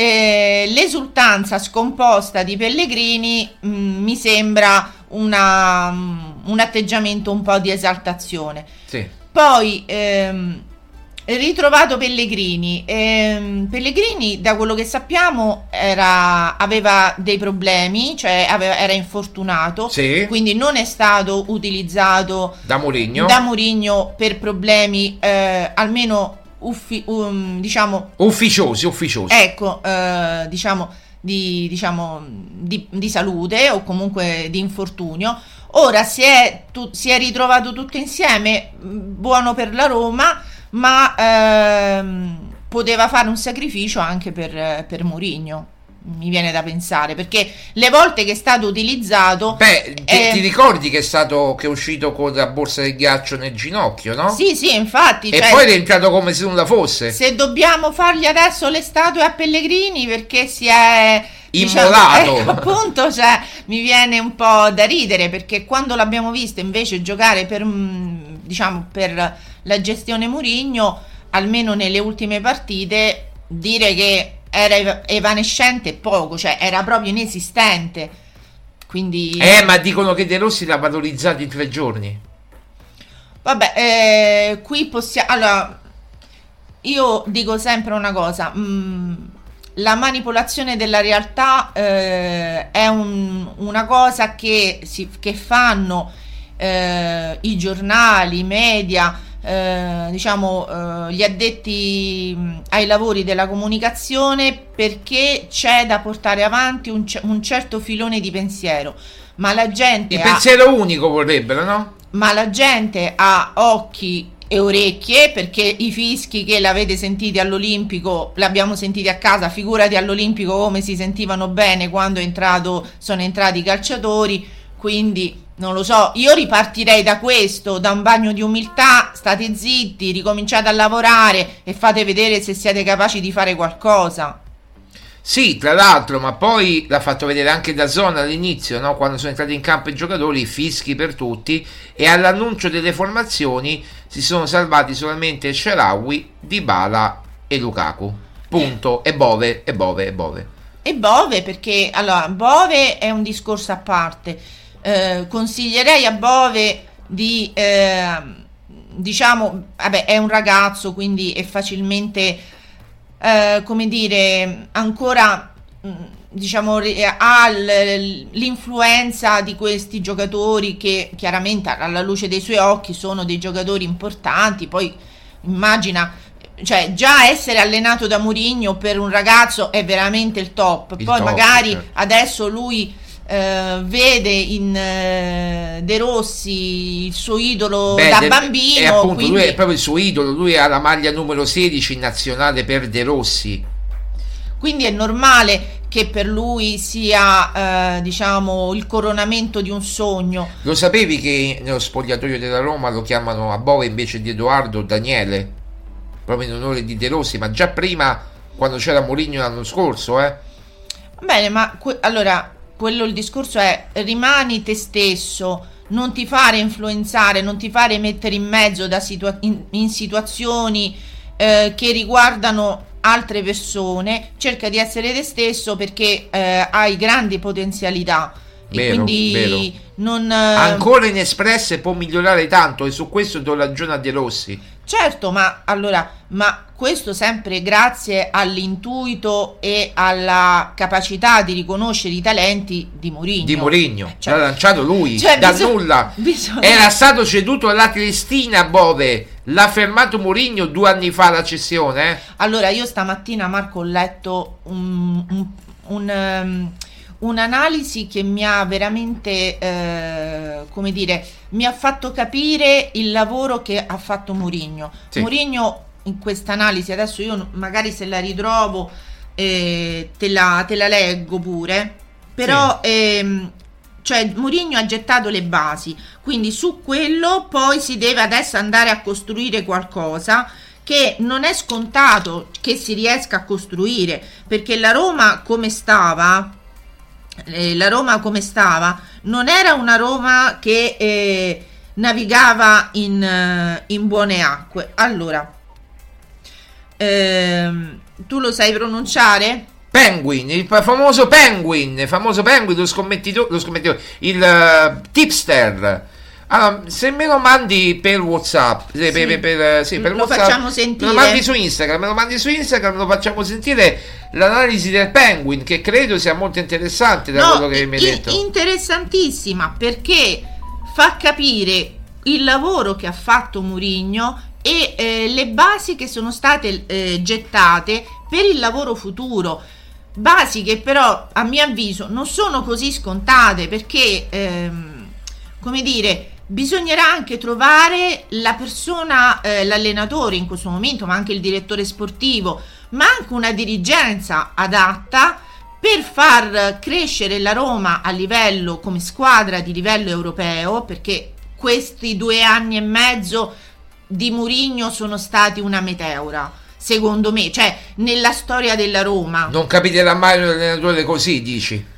Speaker 5: Eh, l'esultanza scomposta di Pellegrini mh, mm, mi sembra una, mh, mm, un atteggiamento un po' di esaltazione.
Speaker 3: Sì.
Speaker 5: Poi ehm, ritrovato Pellegrini. Ehm, Pellegrini, da quello che sappiamo, era, aveva dei problemi, cioè aveva, era infortunato,
Speaker 3: sì.
Speaker 5: quindi non è stato utilizzato
Speaker 3: da Mourinho,
Speaker 5: da Mourinho per problemi eh, almeno uffi, um, diciamo
Speaker 3: ufficiosi, ufficiosi.
Speaker 5: Ecco, eh, diciamo di, diciamo di, di salute o comunque di infortunio. Ora si è, tu, si è ritrovato tutto insieme, buono per la Roma ma ehm, poteva fare un sacrificio anche per, per Mourinho mi viene da pensare perché le volte che è stato utilizzato
Speaker 3: beh ti, eh, ti ricordi che è stato che è uscito con la borsa del ghiaccio nel ginocchio no?
Speaker 5: sì sì infatti
Speaker 3: e cioè, poi è entrato come se nulla fosse
Speaker 5: se dobbiamo fargli adesso le statue a Pellegrini perché si è
Speaker 3: immolato
Speaker 5: diciamo, eh, appunto cioè, mi viene un po' da ridere perché quando l'abbiamo visto invece giocare per mm, diciamo per la gestione Murigno, almeno nelle ultime partite, dire che era evanescente poco, cioè era proprio inesistente. Quindi...
Speaker 3: Eh, ma dicono che De Rossi l'ha valorizzato in tre giorni.
Speaker 5: Vabbè, eh, qui possiamo... Allora, io dico sempre una cosa. Mm, la manipolazione della realtà eh, è un- una cosa che, si- che fanno eh, i giornali, i media, eh, diciamo eh, gli addetti mh, ai lavori della comunicazione perché c'è da portare avanti un, un certo filone di pensiero. Ma la gente
Speaker 3: Il
Speaker 5: ha-
Speaker 3: pensiero unico vorrebbero, no?
Speaker 5: ma la gente ha occhi e orecchie perché i fischi che l'avete sentiti all'Olimpico l'abbiamo sentiti a casa, figurati all'Olimpico come si sentivano bene quando entrato, sono entrati i calciatori, quindi non lo so, io ripartirei da questo, da un bagno di umiltà, state zitti, ricominciate a lavorare e fate vedere se siete capaci di fare qualcosa.
Speaker 3: Sì, tra l'altro, ma poi l'ha fatto vedere anche da zona all'inizio, no? quando sono entrati in campo i giocatori, fischi per tutti, e all'annuncio delle formazioni si sono salvati solamente Sharawi, Dybala e Lukaku. Punto. E Bove, e Bove, e Bove.
Speaker 5: E Bove, perché allora Bove è un discorso a parte. Eh, consiglierei a Bove di eh, diciamo, vabbè, è un ragazzo, quindi è facilmente eh, come dire, ancora mh, diciamo ha l'influenza di questi giocatori che chiaramente alla luce dei suoi occhi sono dei giocatori importanti, poi immagina cioè già essere allenato da Mourinho per un ragazzo è veramente il top.
Speaker 3: Il
Speaker 5: Poi
Speaker 3: top,
Speaker 5: magari
Speaker 3: certo.
Speaker 5: adesso lui eh, vede in eh, De Rossi il suo idolo
Speaker 3: Beh,
Speaker 5: da bambino,
Speaker 3: E appunto
Speaker 5: quindi
Speaker 3: lui è proprio il suo idolo, lui ha la maglia numero 16 in nazionale per De Rossi.
Speaker 5: Quindi è normale che per lui sia, eh, diciamo, il coronamento di un sogno.
Speaker 3: Lo sapevi che nello spogliatoio della Roma lo chiamano a Bove invece di Edoardo Daniele? Proprio in onore di De Rossi, ma già prima, quando c'era Mourinho l'anno scorso, eh?
Speaker 5: Bene, ma que- allora, quello il discorso è rimani te stesso, non ti fare influenzare, non ti fare mettere in mezzo da situa- in, in situazioni eh, che riguardano altre persone, cerca di essere te stesso perché eh, hai grandi potenzialità. e
Speaker 3: Vero,
Speaker 5: quindi
Speaker 3: vero.
Speaker 5: non... eh,
Speaker 3: Ancora inespresse può migliorare tanto e su questo do ragione a De Rossi.
Speaker 5: Certo, ma allora, ma questo sempre grazie all'intuito e alla capacità di riconoscere i talenti di Mourinho.
Speaker 3: Di Mourinho,
Speaker 5: Cioè-
Speaker 3: l'ha lanciato lui,
Speaker 5: cioè,
Speaker 3: da
Speaker 5: bisog-
Speaker 3: nulla.
Speaker 5: bisogna-
Speaker 3: Era stato ceduto alla Cristina Bove, l'ha fermato Mourinho due anni fa la cessione, eh?
Speaker 5: Allora, io stamattina, Marco, ho letto un- un- un, ehm, un'analisi che mi ha veramente, eh, come dire, mi ha fatto capire il lavoro che ha fatto Mourinho.
Speaker 3: Sì.
Speaker 5: Mourinho in questa analisi, adesso io magari se la ritrovo eh, te, la, te la leggo pure, però ehm, cioè Mourinho ha gettato le basi, quindi su quello poi si deve adesso andare a costruire qualcosa che non è scontato che si riesca a costruire, perché la Roma come stava, eh, la Roma come stava, non era una Roma che eh, navigava in, eh, in buone acque. Allora, ehm, tu lo sai pronunciare?
Speaker 3: Penguin, il famoso Penguin, il famoso Penguin, lo scommettitore, lo scommettitore il eh, tipster. Allora, se me lo mandi per WhatsApp, eh, per, per- per- sì, per
Speaker 5: Lo
Speaker 3: WhatsApp,
Speaker 5: facciamo sentire.
Speaker 3: Me lo mandi su Instagram, me lo mandi su Instagram, lo facciamo sentire l'analisi del Penguin, che credo sia molto interessante da quello che mi hai detto.
Speaker 5: interessantissima perché fa capire il lavoro che ha fatto Mourinho e eh, le basi che sono state eh, gettate per il lavoro futuro. Basi che però a mio avviso non sono così scontate perché, ehm, come dire, bisognerà anche trovare la persona, eh, l'allenatore in questo momento, ma anche il direttore sportivo, ma anche una dirigenza adatta per far crescere la Roma a livello come squadra di livello europeo, perché questi due anni e mezzo di Murigno sono stati una meteora, secondo me, cioè nella storia della Roma.
Speaker 3: Non capiterà mai un allenatore così, dici?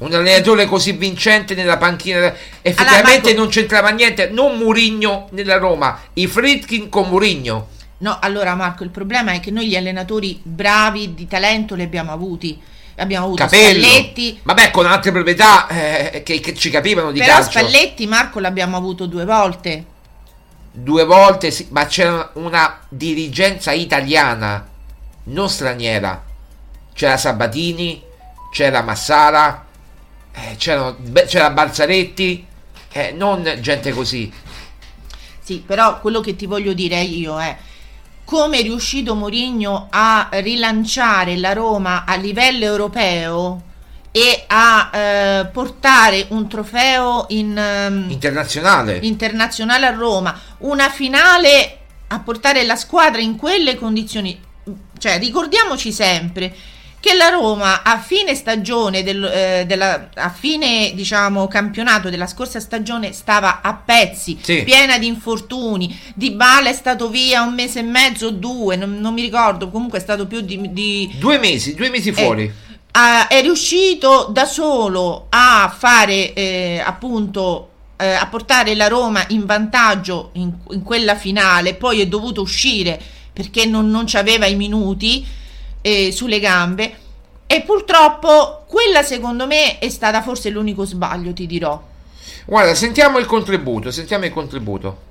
Speaker 3: Un allenatore così vincente nella panchina. Effettivamente
Speaker 5: Marco-
Speaker 3: non c'entrava niente. Non Murigno nella Roma, i Fritkin con Murigno.
Speaker 5: No, allora Marco, il problema è che noi gli allenatori bravi di talento li abbiamo avuti. Abbiamo avuto
Speaker 3: Capello.
Speaker 5: Spalletti,
Speaker 3: Vabbè, con altre proprietà eh, che, che ci capivano di
Speaker 5: però
Speaker 3: calcio.
Speaker 5: Spalletti, Marco, l'abbiamo avuto due volte.
Speaker 3: Due volte, sì, ma c'era una dirigenza italiana, non straniera. c'era Sabatini, c'era Massara, eh, c'era Balzaretti, eh, non gente così.
Speaker 5: Sì, però quello che ti voglio dire io è come è riuscito Mourinho a rilanciare la Roma a livello europeo e a eh, portare un trofeo in, ehm,
Speaker 3: Internazionale.
Speaker 5: internazionale a Roma, una finale a portare la squadra in quelle condizioni. Cioè, ricordiamoci sempre che la Roma a fine stagione del, eh, della, a fine diciamo campionato della scorsa stagione stava a pezzi,
Speaker 3: Sì.
Speaker 5: piena di infortuni. Di Bala è stato via un mese e mezzo o due, non, non mi ricordo, comunque è stato più di- di,
Speaker 3: Due mesi, due mesi fuori.
Speaker 5: eh, ha- è riuscito da solo a fare eh, appunto eh, a portare la Roma in vantaggio in, in quella finale poi è dovuto uscire perché non, non aveva i minuti eh, sulle gambe e purtroppo quella secondo me è stata forse l'unico sbaglio ti dirò
Speaker 3: Guarda, sentiamo il contributo, sentiamo il contributo.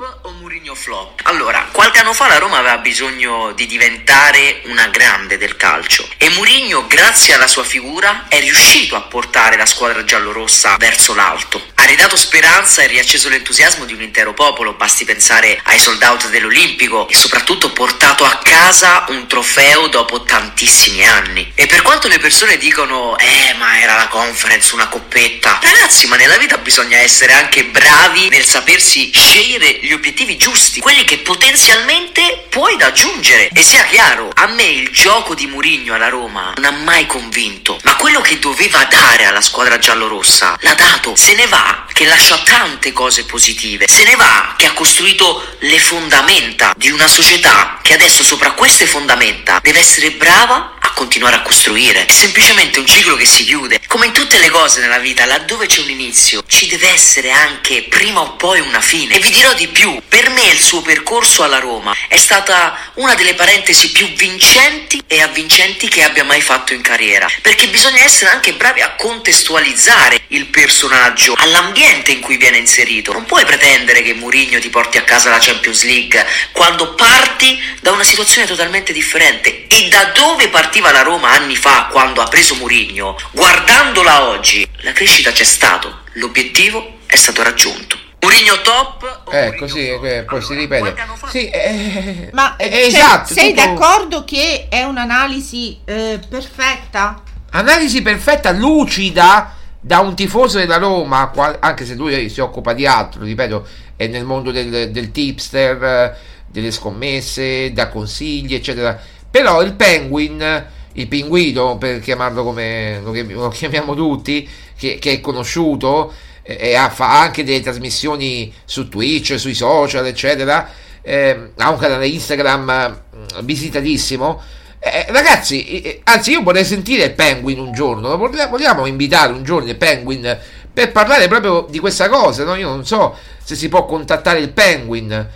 Speaker 6: O Mourinho flop? Allora, qualche anno fa la Roma aveva bisogno di diventare una grande del calcio e Mourinho, grazie alla sua figura, è riuscito a portare la squadra giallorossa verso l'alto. Ha ridato speranza e riacceso l'entusiasmo di un intero popolo, basti pensare ai sold out dell'Olimpico e soprattutto portato a casa un trofeo dopo tantissimi anni. E per quanto le persone dicono "Eh, ma era la conference, una coppetta". Ragazzi, ma nella vita bisogna essere anche bravi nel sapersi scegliere gli obiettivi giusti, quelli che potenzialmente puoi raggiungere. E sia chiaro, a me il gioco di Mourinho alla Roma non ha mai convinto, ma quello che doveva dare alla squadra giallorossa l'ha dato. Se ne va che lascia tante cose positive. Se ne va che ha costruito le fondamenta di una società che adesso sopra queste fondamenta deve essere brava a continuare a costruire. È semplicemente un ciclo che si chiude. Come in tutte le cose nella vita, laddove c'è un inizio, ci deve essere anche prima o poi una fine. E vi dirò di più, per me il suo percorso alla Roma è stata una delle parentesi più vincenti e avvincenti che abbia mai fatto in carriera. Perché bisogna essere anche bravi a contestualizzare il personaggio all'ambiente in cui viene inserito. Non puoi pretendere che Mourinho ti porti a casa la Champions League quando parti da una situazione totalmente differente. E da dove partiva la Roma anni fa quando ha preso Mourinho, guardandola oggi, la crescita c'è stato, l'obiettivo è stato raggiunto. Mourinho top?
Speaker 3: Eh, così eh, poi si ripete. Sì, eh,
Speaker 5: ma
Speaker 3: eh,
Speaker 5: eh, cioè,
Speaker 3: esatto.
Speaker 5: sei
Speaker 3: tutto-
Speaker 5: d'accordo che è un'analisi eh, perfetta?
Speaker 3: Analisi perfetta, lucida da un tifoso della Roma, anche se lui si occupa di altro, ripeto, è nel mondo del, del tipster, eh, delle scommesse, da consigli, eccetera. Però il Penguin, il pinguino, per chiamarlo come lo, chiam- lo chiamiamo tutti, che, che è conosciuto eh, e ha, fa anche delle trasmissioni su Twitch, sui social, eccetera, eh, ha un canale Instagram eh, visitatissimo. Eh, ragazzi, eh, anzi, io vorrei sentire il Penguin un giorno. Vogliamo invitare un giorno il Penguin per parlare proprio di questa cosa. No? Io non so se si può contattare il Penguin.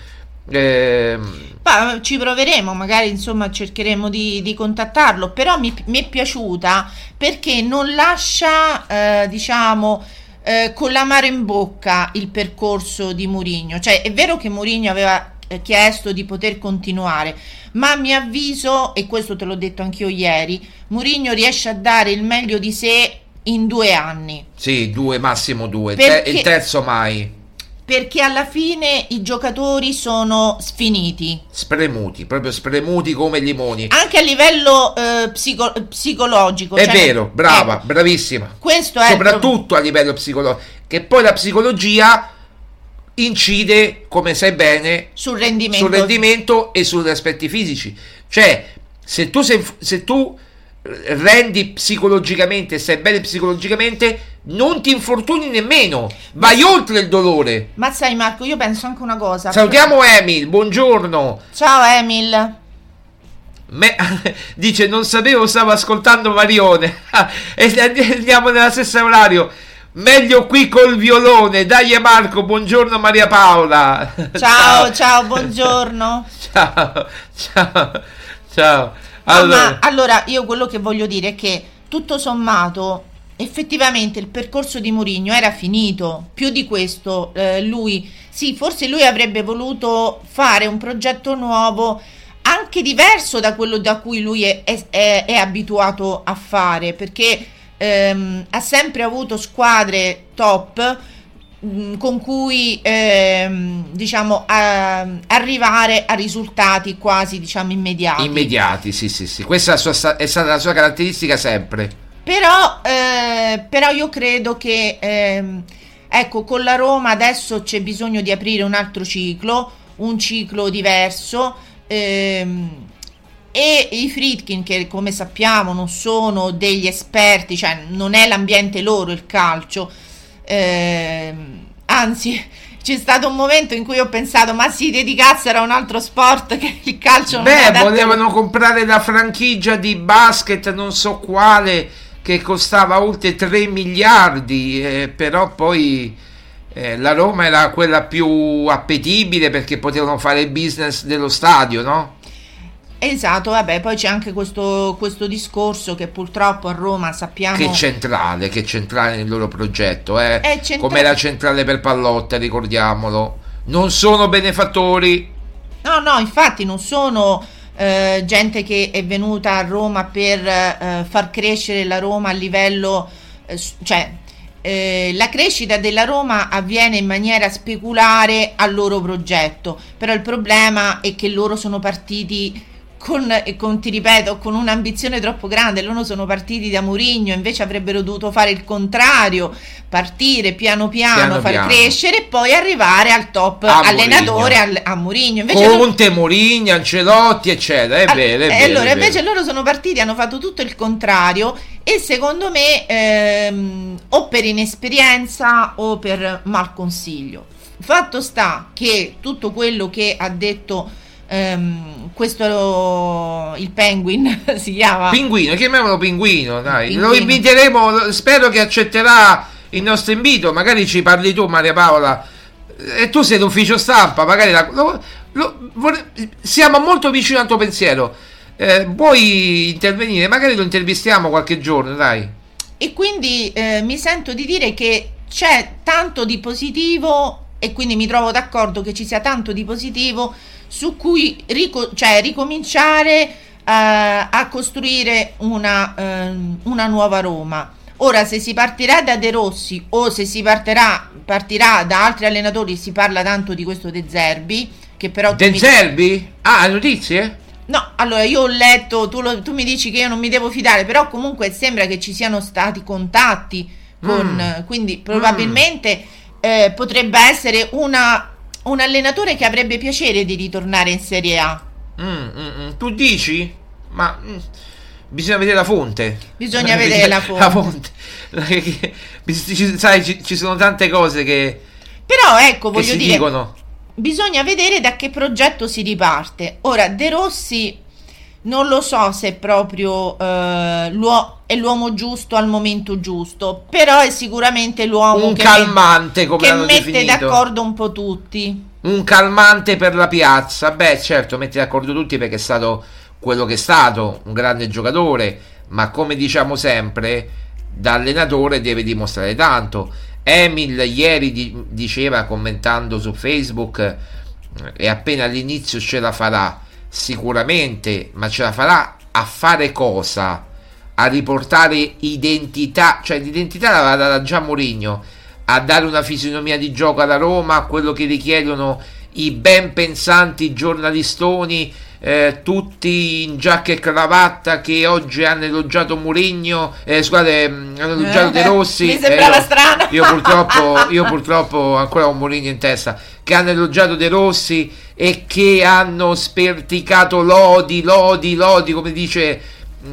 Speaker 3: Ehm,
Speaker 5: Ma ci proveremo, magari insomma cercheremo di, di contattarlo, però mi, mi è piaciuta perché non lascia, eh, diciamo, eh, con l'amaro in bocca il percorso di Mourinho. Cioè è vero che Mourinho aveva eh, chiesto di poter continuare, ma a mio avviso, e questo te l'ho detto anch'io ieri, Mourinho riesce a dare il meglio di sé in due anni.
Speaker 3: sì, due, massimo due.
Speaker 5: Perché-
Speaker 3: il terzo mai.
Speaker 5: Perché alla fine i giocatori sono sfiniti.
Speaker 3: Spremuti, proprio spremuti come limoni.
Speaker 5: anche a livello eh, psico- psicologico.
Speaker 3: È
Speaker 5: cioè-
Speaker 3: vero, brava,
Speaker 5: ecco,
Speaker 3: bravissima.
Speaker 5: questo è
Speaker 3: Soprattutto a livello psicologico. Che poi la psicologia incide, come sai bene,
Speaker 5: sul rendimento.
Speaker 3: sul rendimento e sugli aspetti fisici. Cioè, se tu, sei, se tu eh, rendi psicologicamente, stai bene psicologicamente, non ti infortuni nemmeno, vai oltre il dolore.
Speaker 5: Ma sai Marco, io penso anche una cosa.
Speaker 3: Salutiamo Emil, buongiorno.
Speaker 5: Ciao Emil.
Speaker 3: Me- dice non sapevo stavo ascoltando Marione e andiamo nella stessa orario meglio qui col violone dai Marco buongiorno Maria Paola
Speaker 5: Ciao, ciao, buongiorno.
Speaker 3: ciao ciao ciao allora
Speaker 5: ma allora io quello che voglio dire è che tutto sommato effettivamente il percorso di Mourinho era finito. Più di questo, eh, lui sì, forse lui avrebbe voluto fare un progetto nuovo anche diverso da quello da cui lui è, è- è- abituato a fare, perché ehm, ha sempre avuto squadre top mh, con cui ehm, diciamo a- arrivare a risultati quasi diciamo immediati.
Speaker 3: Immediati, sì, sì, sì. Questa è, sua- è stata la sua caratteristica sempre.
Speaker 5: Però, eh, però io credo che ehm, ecco, con la Roma adesso c'è bisogno di aprire un altro ciclo, un ciclo diverso. ehm, e i Fritkin, che come sappiamo non sono degli esperti, cioè non è l'ambiente loro il calcio, ehm, anzi c'è stato un momento in cui ho pensato ma si dedicassero a un altro sport che il calcio non è
Speaker 3: Beh, volevano comprare la franchigia di basket, non so quale, che costava oltre 3 miliardi, eh, però poi eh, la Roma era quella più appetibile perché potevano fare il business dello stadio, no?
Speaker 5: Esatto, vabbè, poi c'è anche questo, questo discorso che purtroppo a Roma sappiamo...
Speaker 3: Che centrale, che centrale nel loro progetto, eh?
Speaker 5: È centrale-
Speaker 3: come la centrale per Pallotta, ricordiamolo. Non sono benefattori.
Speaker 5: No, no, infatti non sono eh, gente che è venuta a Roma per eh, far crescere la Roma a livello... eh, cioè, eh, la crescita della Roma avviene in maniera speculare al loro progetto, però il problema è che loro sono partiti con, con, ti ripeto, con un'ambizione troppo grande. Loro sono partiti da Mourinho, invece avrebbero dovuto fare il contrario, partire piano piano,
Speaker 3: Piano
Speaker 5: far
Speaker 3: piano.
Speaker 5: crescere e poi arrivare al top
Speaker 3: A
Speaker 5: allenatore
Speaker 3: Mourinho.
Speaker 5: al- a Mourinho. Invece loro-
Speaker 3: Conte, Mourinho, Ancelotti, eccetera. È vero, è
Speaker 5: e
Speaker 3: vero.
Speaker 5: allora
Speaker 3: è vero.
Speaker 5: invece loro sono partiti, hanno fatto tutto il contrario e secondo me ehm, o per inesperienza o per mal consiglio. Fatto sta che tutto quello che ha detto ehm, questo il Penguin si chiama
Speaker 3: Pinguino, chiamiamolo Pinguino, dai.
Speaker 5: Pinguino.
Speaker 3: Lo inviteremo, spero che accetterà il nostro invito, magari ci parli tu Maria Paola. E tu sei l'ufficio stampa, magari la- lo- lo- vorrei- siamo molto vicini al tuo pensiero. Eh, vuoi intervenire? Magari lo intervistiamo qualche giorno, dai.
Speaker 5: E quindi eh, mi sento di dire che c'è tanto di positivo e quindi mi trovo d'accordo che ci sia tanto di positivo su cui rico- cioè, ricominciare eh, a costruire una, ehm, una nuova Roma. Ora, se si partirà da De Rossi o se si partirà, partirà da altri allenatori, si parla tanto di questo De Zerbi, che però...
Speaker 3: De
Speaker 5: mi-
Speaker 3: Zerbi? Ah, notizie?
Speaker 5: No, allora io ho letto, tu, lo- tu mi dici che io non mi devo fidare, però comunque sembra che ci siano stati contatti con,
Speaker 3: Mm.
Speaker 5: quindi probabilmente eh, potrebbe essere una, un allenatore che avrebbe piacere di ritornare in Serie A.
Speaker 3: Mm, mm, mm. Tu dici? Ma mm, bisogna vedere la fonte.
Speaker 5: Bisogna vedere la fonte.
Speaker 3: La fonte. Ci- sai, ci, ci sono tante cose che,
Speaker 5: Però ecco,
Speaker 3: che
Speaker 5: voglio
Speaker 3: si
Speaker 5: dire,
Speaker 3: dicono.
Speaker 5: bisogna vedere da che progetto si riparte. Ora, De Rossi non lo so se è proprio eh, l'uo- è l'uomo giusto al momento giusto, però è sicuramente l'uomo
Speaker 3: Un
Speaker 5: che,
Speaker 3: calmante, come
Speaker 5: che mette
Speaker 3: definito.
Speaker 5: d'accordo un po' tutti.
Speaker 3: Un calmante per la piazza. Beh, certo, mette d'accordo tutti perché è stato quello che è stato, un grande giocatore, ma come diciamo sempre, da allenatore deve dimostrare tanto. Emil ieri di- diceva commentando su Facebook eh, e appena all'inizio ce la farà sicuramente, ma ce la farà a fare cosa? A riportare identità, cioè l'identità l'aveva data già Mourinho, a dare una fisionomia di gioco alla Roma, quello che richiedono i ben pensanti giornalistoni, eh, tutti in giacca e cravatta che oggi hanno elogiato Mourinho, eh, scusate, mh, hanno elogiato De Rossi.
Speaker 5: Mi sembrava
Speaker 3: eh, io-
Speaker 5: strano.
Speaker 3: Io purtroppo, io purtroppo ancora ho Mourinho in testa, che hanno elogiato De Rossi e che hanno sperticato lodi, lodi, lodi, come dice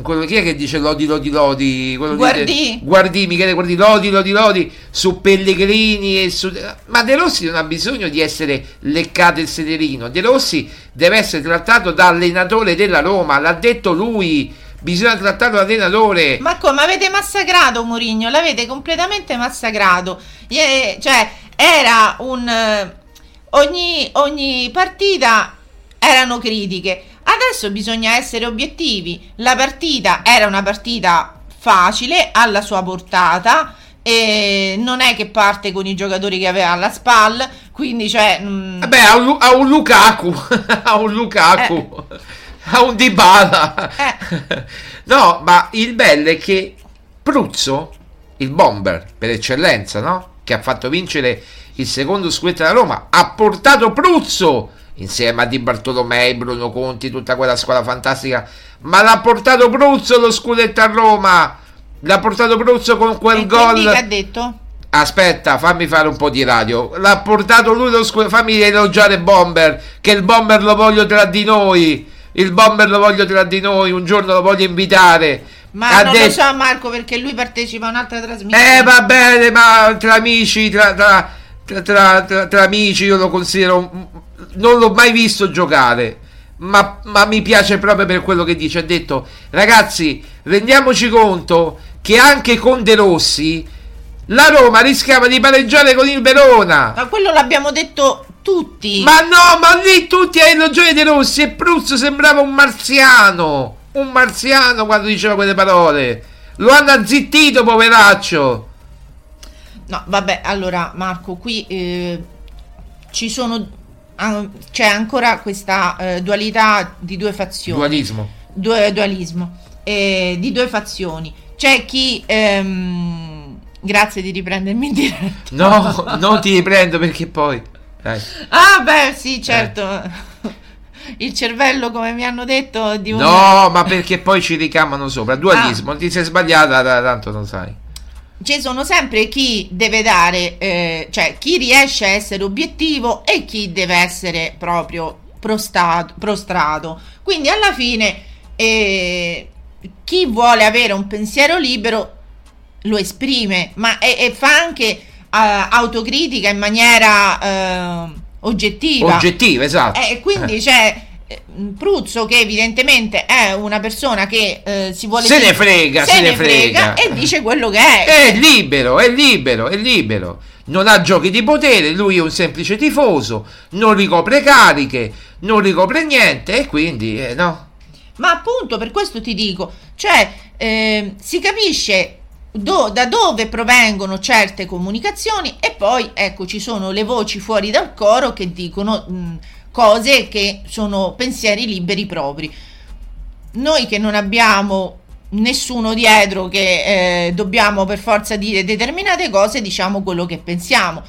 Speaker 3: quello chi è che dice lodi, lodi, lodi? Quello
Speaker 5: Guardì.
Speaker 3: Di, guardi, Michele, guardi, lodi, lodi, lodi su Pellegrini e su... Ma De Rossi non ha bisogno di essere leccato il sederino, De Rossi deve essere trattato da allenatore della Roma, l'ha detto lui, bisogna trattarlo da allenatore.
Speaker 5: Ma come avete massacrato Mourinho? L'avete completamente massacrato. Cioè, era un eh, ogni, ogni partita erano critiche. Adesso bisogna essere obiettivi. La partita era una partita facile, alla sua portata. E non è che parte con i giocatori che aveva alla spalla, quindi cioè. mm,
Speaker 3: Vabbè, ha un, ha un Lukaku, ha un Lukaku. a un Dybala.
Speaker 5: Eh.
Speaker 3: no, ma il bello è che Pruzzo, il bomber per eccellenza, no? Che ha fatto vincere il secondo scudetto della Roma, ha portato Pruzzo insieme a Di Bartolomei, Bruno Conti, tutta quella squadra fantastica, ma l'ha portato Pruzzo lo scudetto a Roma. L'ha portato Pruzzo con quel
Speaker 5: E
Speaker 3: gol.
Speaker 5: che ha detto?
Speaker 3: Aspetta, fammi fare un po' di radio. L'ha portato lui lo scu- fammi elogiare Bomber, che il Bomber lo voglio tra di noi. Il Bomber lo voglio tra di noi, un giorno lo voglio invitare.
Speaker 5: Ma
Speaker 3: Ha
Speaker 5: non lo
Speaker 3: detto-
Speaker 5: so Marco perché lui partecipa a un'altra trasmissione.
Speaker 3: Eh va bene, ma tra amici, tra- tra- tra- tra amici io lo considero... Non l'ho mai visto giocare. Ma, ma mi piace proprio per quello che dice. Ha detto, ragazzi, rendiamoci conto che anche con De Rossi la Roma rischiava di pareggiare con il Verona.
Speaker 5: Ma quello l'abbiamo detto tutti.
Speaker 3: Ma no, ma lì tutti hai ragione De Rossi e Pruzzo sembrava un marziano. Un marziano quando diceva quelle parole. Lo hanno azzittito, poveraccio.
Speaker 5: No, vabbè, allora Marco, qui eh, ci sono ah, c'è ancora questa eh, dualità di due fazioni.
Speaker 3: Dualismo.
Speaker 5: Due- dualismo eh, di due fazioni. C'è chi ehm, grazie di riprendermi in diretta.
Speaker 3: No, non ti riprendo perché poi. Dai.
Speaker 5: Ah, beh, sì, certo. Il cervello, come mi hanno detto, di un
Speaker 3: No, ma perché poi ci ricamano sopra. Dualismo, ti sei sbagliata, ta- tanto non sai.
Speaker 5: Ci sono sempre chi deve dare, eh, cioè chi riesce a essere obiettivo e chi deve essere proprio prostato, prostrato. Quindi alla fine eh, chi vuole avere un pensiero libero lo esprime, ma e, e fa anche eh, autocritica in maniera eh, oggettiva.
Speaker 3: Oggettiva, esatto.
Speaker 5: Eh, quindi c'è eh, Pruzzo che evidentemente è una persona che eh, si vuole
Speaker 3: Se ne
Speaker 5: dire-
Speaker 3: frega, se ne frega.
Speaker 5: e dice quello che è.
Speaker 3: È libero, è libero, è libero. Non ha giochi di potere, lui è un semplice tifoso, non ricopre cariche, non ricopre niente e quindi, eh, no.
Speaker 5: Ma appunto per questo ti dico, cioè eh, si capisce do- da dove provengono certe comunicazioni e poi ecco ci sono le voci fuori dal coro che dicono mh, cose che sono pensieri liberi propri. Noi che non abbiamo nessuno dietro che eh, dobbiamo per forza dire determinate cose, diciamo quello che pensiamo.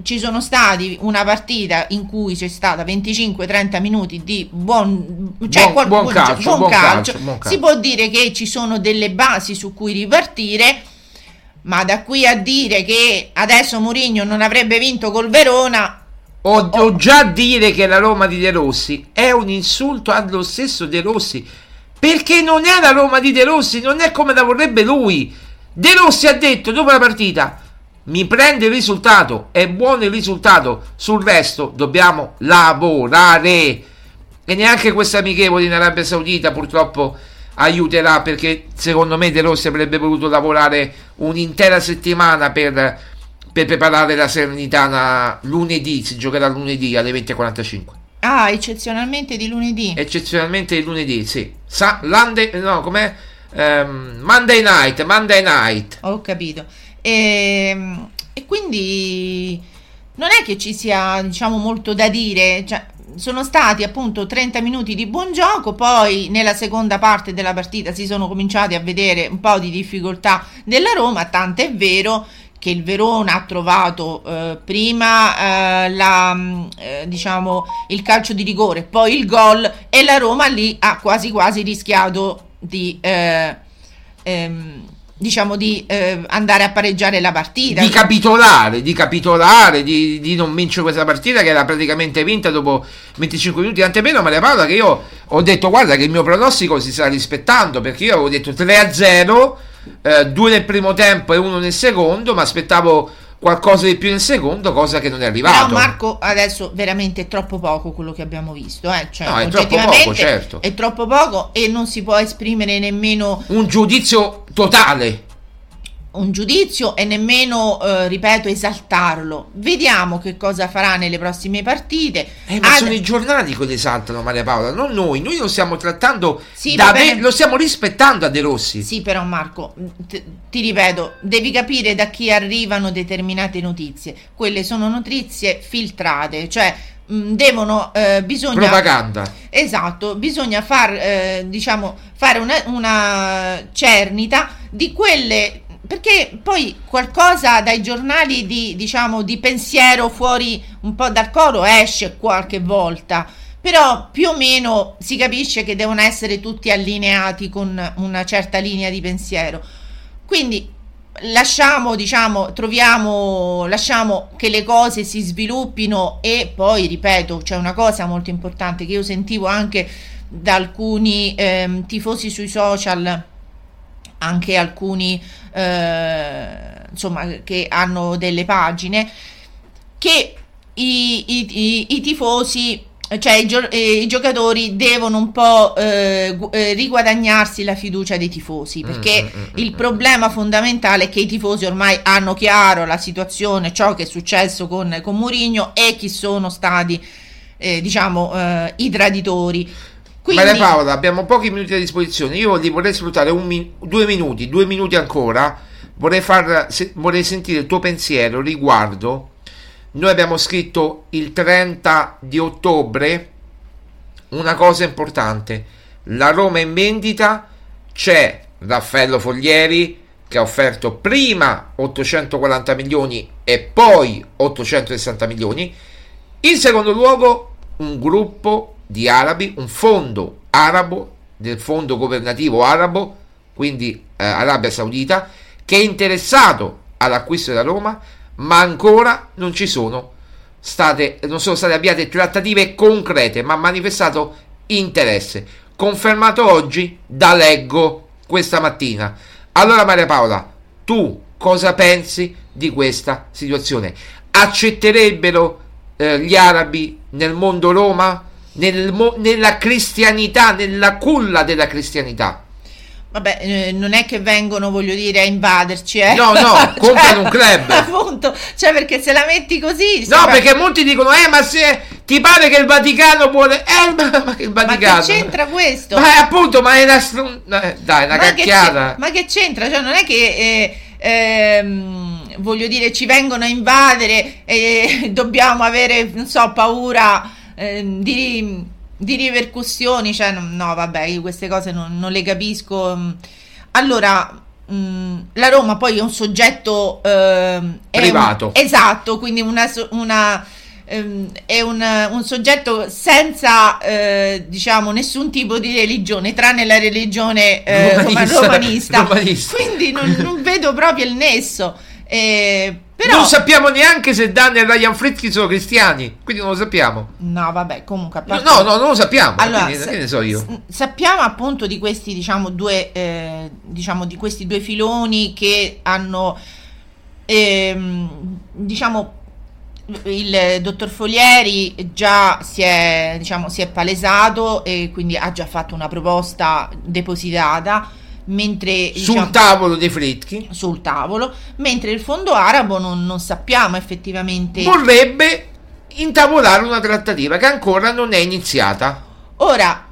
Speaker 5: Ci sono stati una partita in cui c'è stata 25-30 minuti di buon, cioè
Speaker 3: Buon- buon calcio, buon calcio, buon calcio.
Speaker 5: Si può dire che ci sono delle basi su cui ripartire, ma da qui a dire che adesso Mourinho non avrebbe vinto col Verona,
Speaker 3: O, o già dire che la Roma di De Rossi è un insulto allo stesso De Rossi. Perché non è la Roma di De Rossi, non è come la vorrebbe lui. De Rossi ha detto dopo la partita: Mi prende il risultato, è buono il risultato. Sul resto dobbiamo lavorare. E neanche questa amichevole in Arabia Saudita purtroppo aiuterà perché secondo me De Rossi avrebbe voluto lavorare un'intera settimana per, per preparare la Serenitana lunedì, si giocherà lunedì alle 20.45.
Speaker 5: ah, eccezionalmente di lunedì.
Speaker 3: Eccezionalmente il lunedì, sì. Sa- Lande- no, com'è? Ehm, Monday night, Monday night.
Speaker 5: Ho capito. E, e quindi non è che ci sia, diciamo, molto da dire. Cioè, sono stati appunto 30 minuti di buon gioco, poi nella seconda parte della partita si sono cominciati a vedere un po' di difficoltà della Roma, tanto è vero che il Verona ha trovato eh, prima eh, la, mh, eh, diciamo, il calcio di rigore, poi il gol e la Roma lì ha quasi quasi rischiato di eh, ehm, diciamo di eh, andare a pareggiare la partita.
Speaker 3: Di capitolare, di capitolare, di, di non vincere questa partita che era praticamente vinta dopo 25 minuti. Tant'è vero, Maria Paola, che io ho detto: guarda, che il mio pronostico si sta rispettando perché io avevo detto 3-0, eh, due nel primo tempo e uno nel secondo, ma aspettavo qualcosa di più nel secondo, cosa che non è arrivato.
Speaker 5: Però Marco adesso veramente è troppo poco quello che abbiamo visto, eh? cioè,
Speaker 3: No, è troppo poco, certo.
Speaker 5: È troppo poco e non si può esprimere nemmeno
Speaker 3: Un giudizio totale.
Speaker 5: Un giudizio e nemmeno, eh, ripeto, esaltarlo. Vediamo che cosa farà nelle prossime partite.
Speaker 3: Eh, ma
Speaker 5: Ad-
Speaker 3: sono i giornali che lo esaltano Maria Paola, non noi. Noi lo stiamo trattando
Speaker 5: Sì, bene.
Speaker 3: lo stiamo rispettando a De Rossi.
Speaker 5: Sì, però Marco, t- ti ripeto, devi capire da chi arrivano determinate notizie. Quelle sono notizie filtrate, cioè mh, devono eh, bisogna
Speaker 3: Propaganda.
Speaker 5: Esatto, bisogna far, eh, diciamo, fare una, una cernita di quelle perché poi qualcosa dai giornali di, diciamo, di pensiero fuori un po' dal coro esce qualche volta, però più o meno si capisce che devono essere tutti allineati con una certa linea di pensiero. Quindi lasciamo, diciamo, troviamo, lasciamo che le cose si sviluppino e poi, ripeto, c'è una cosa molto importante che io sentivo anche da alcuni ehm, tifosi sui social, anche alcuni, eh, insomma, che hanno delle pagine, che i, i, i, i tifosi cioè i, gio- i, giocatori devono un po' eh, gu- eh, riguadagnarsi la fiducia dei tifosi perché mm, mm, mm, il problema fondamentale è che i tifosi ormai hanno chiaro la situazione, ciò che è successo con, con Mourinho e chi sono stati eh, diciamo eh, i traditori.
Speaker 3: Quindi... Maria Paola, abbiamo pochi minuti a disposizione. Io li vorrei sfruttare min- due minuti, due minuti ancora. Vorrei, far, se- vorrei sentire il tuo pensiero riguardo noi abbiamo scritto il 30 di ottobre una cosa importante. La Roma in vendita c'è Raffaello Foglieri che ha offerto prima 840 milioni e poi 860 milioni. In secondo luogo un gruppo di arabi, un fondo arabo del fondo governativo arabo, quindi eh, Arabia Saudita, che è interessato all'acquisto della Roma ma ancora non ci sono state, non sono state avviate trattative concrete, ma ha manifestato interesse, confermato oggi da Leggo questa mattina. Allora Maria Paola, tu cosa pensi di questa situazione? Accetterebbero eh, gli arabi nel mondo Roma? Nel nella cristianità, nella culla della cristianità?
Speaker 5: Vabbè, eh, non è che vengono, voglio dire, a invaderci, eh.
Speaker 3: No, no, comprano cioè, un club.
Speaker 5: Appunto, cioè perché se la metti così...
Speaker 3: No, sembra... perché molti dicono, eh, ma se ti pare che il Vaticano vuole... Eh, ma, ma che il Vaticano...
Speaker 5: Ma che c'entra questo?
Speaker 3: Ma appunto, ma è una... Str... Dai, una ma cacchiata.
Speaker 5: Che ma che c'entra? Cioè, non è che... Eh, ehm, voglio dire, ci vengono a invadere e dobbiamo avere, non so, paura eh, di di ripercussioni, cioè no, no vabbè, io queste cose non, non le capisco. Allora, mm, la Roma poi è un soggetto eh,
Speaker 3: privato.
Speaker 5: Un, esatto, quindi una, una ehm, è un, un, soggetto senza eh, diciamo nessun tipo di religione tranne la religione eh, romanista, romanista. romanista. quindi non, non, vedo proprio il nesso eh, però...
Speaker 3: Non sappiamo neanche se Dan e Ryan Fritkin sono cristiani, quindi non lo sappiamo.
Speaker 5: No, vabbè, comunque.
Speaker 3: Parte... No, no, non lo sappiamo. Allora, quindi, sa- che ne so io.
Speaker 5: Sappiamo appunto di questi, diciamo, due, eh, diciamo, di questi due filoni che hanno, ehm, diciamo, il dottor Folieri già si è, diciamo, si è palesato e quindi ha già fatto una proposta depositata mentre
Speaker 3: sul diciamo, tavolo dei Fritchi
Speaker 5: sul tavolo mentre il fondo arabo non, non, sappiamo effettivamente
Speaker 3: vorrebbe intavolare una trattativa che ancora non è iniziata.
Speaker 5: Ora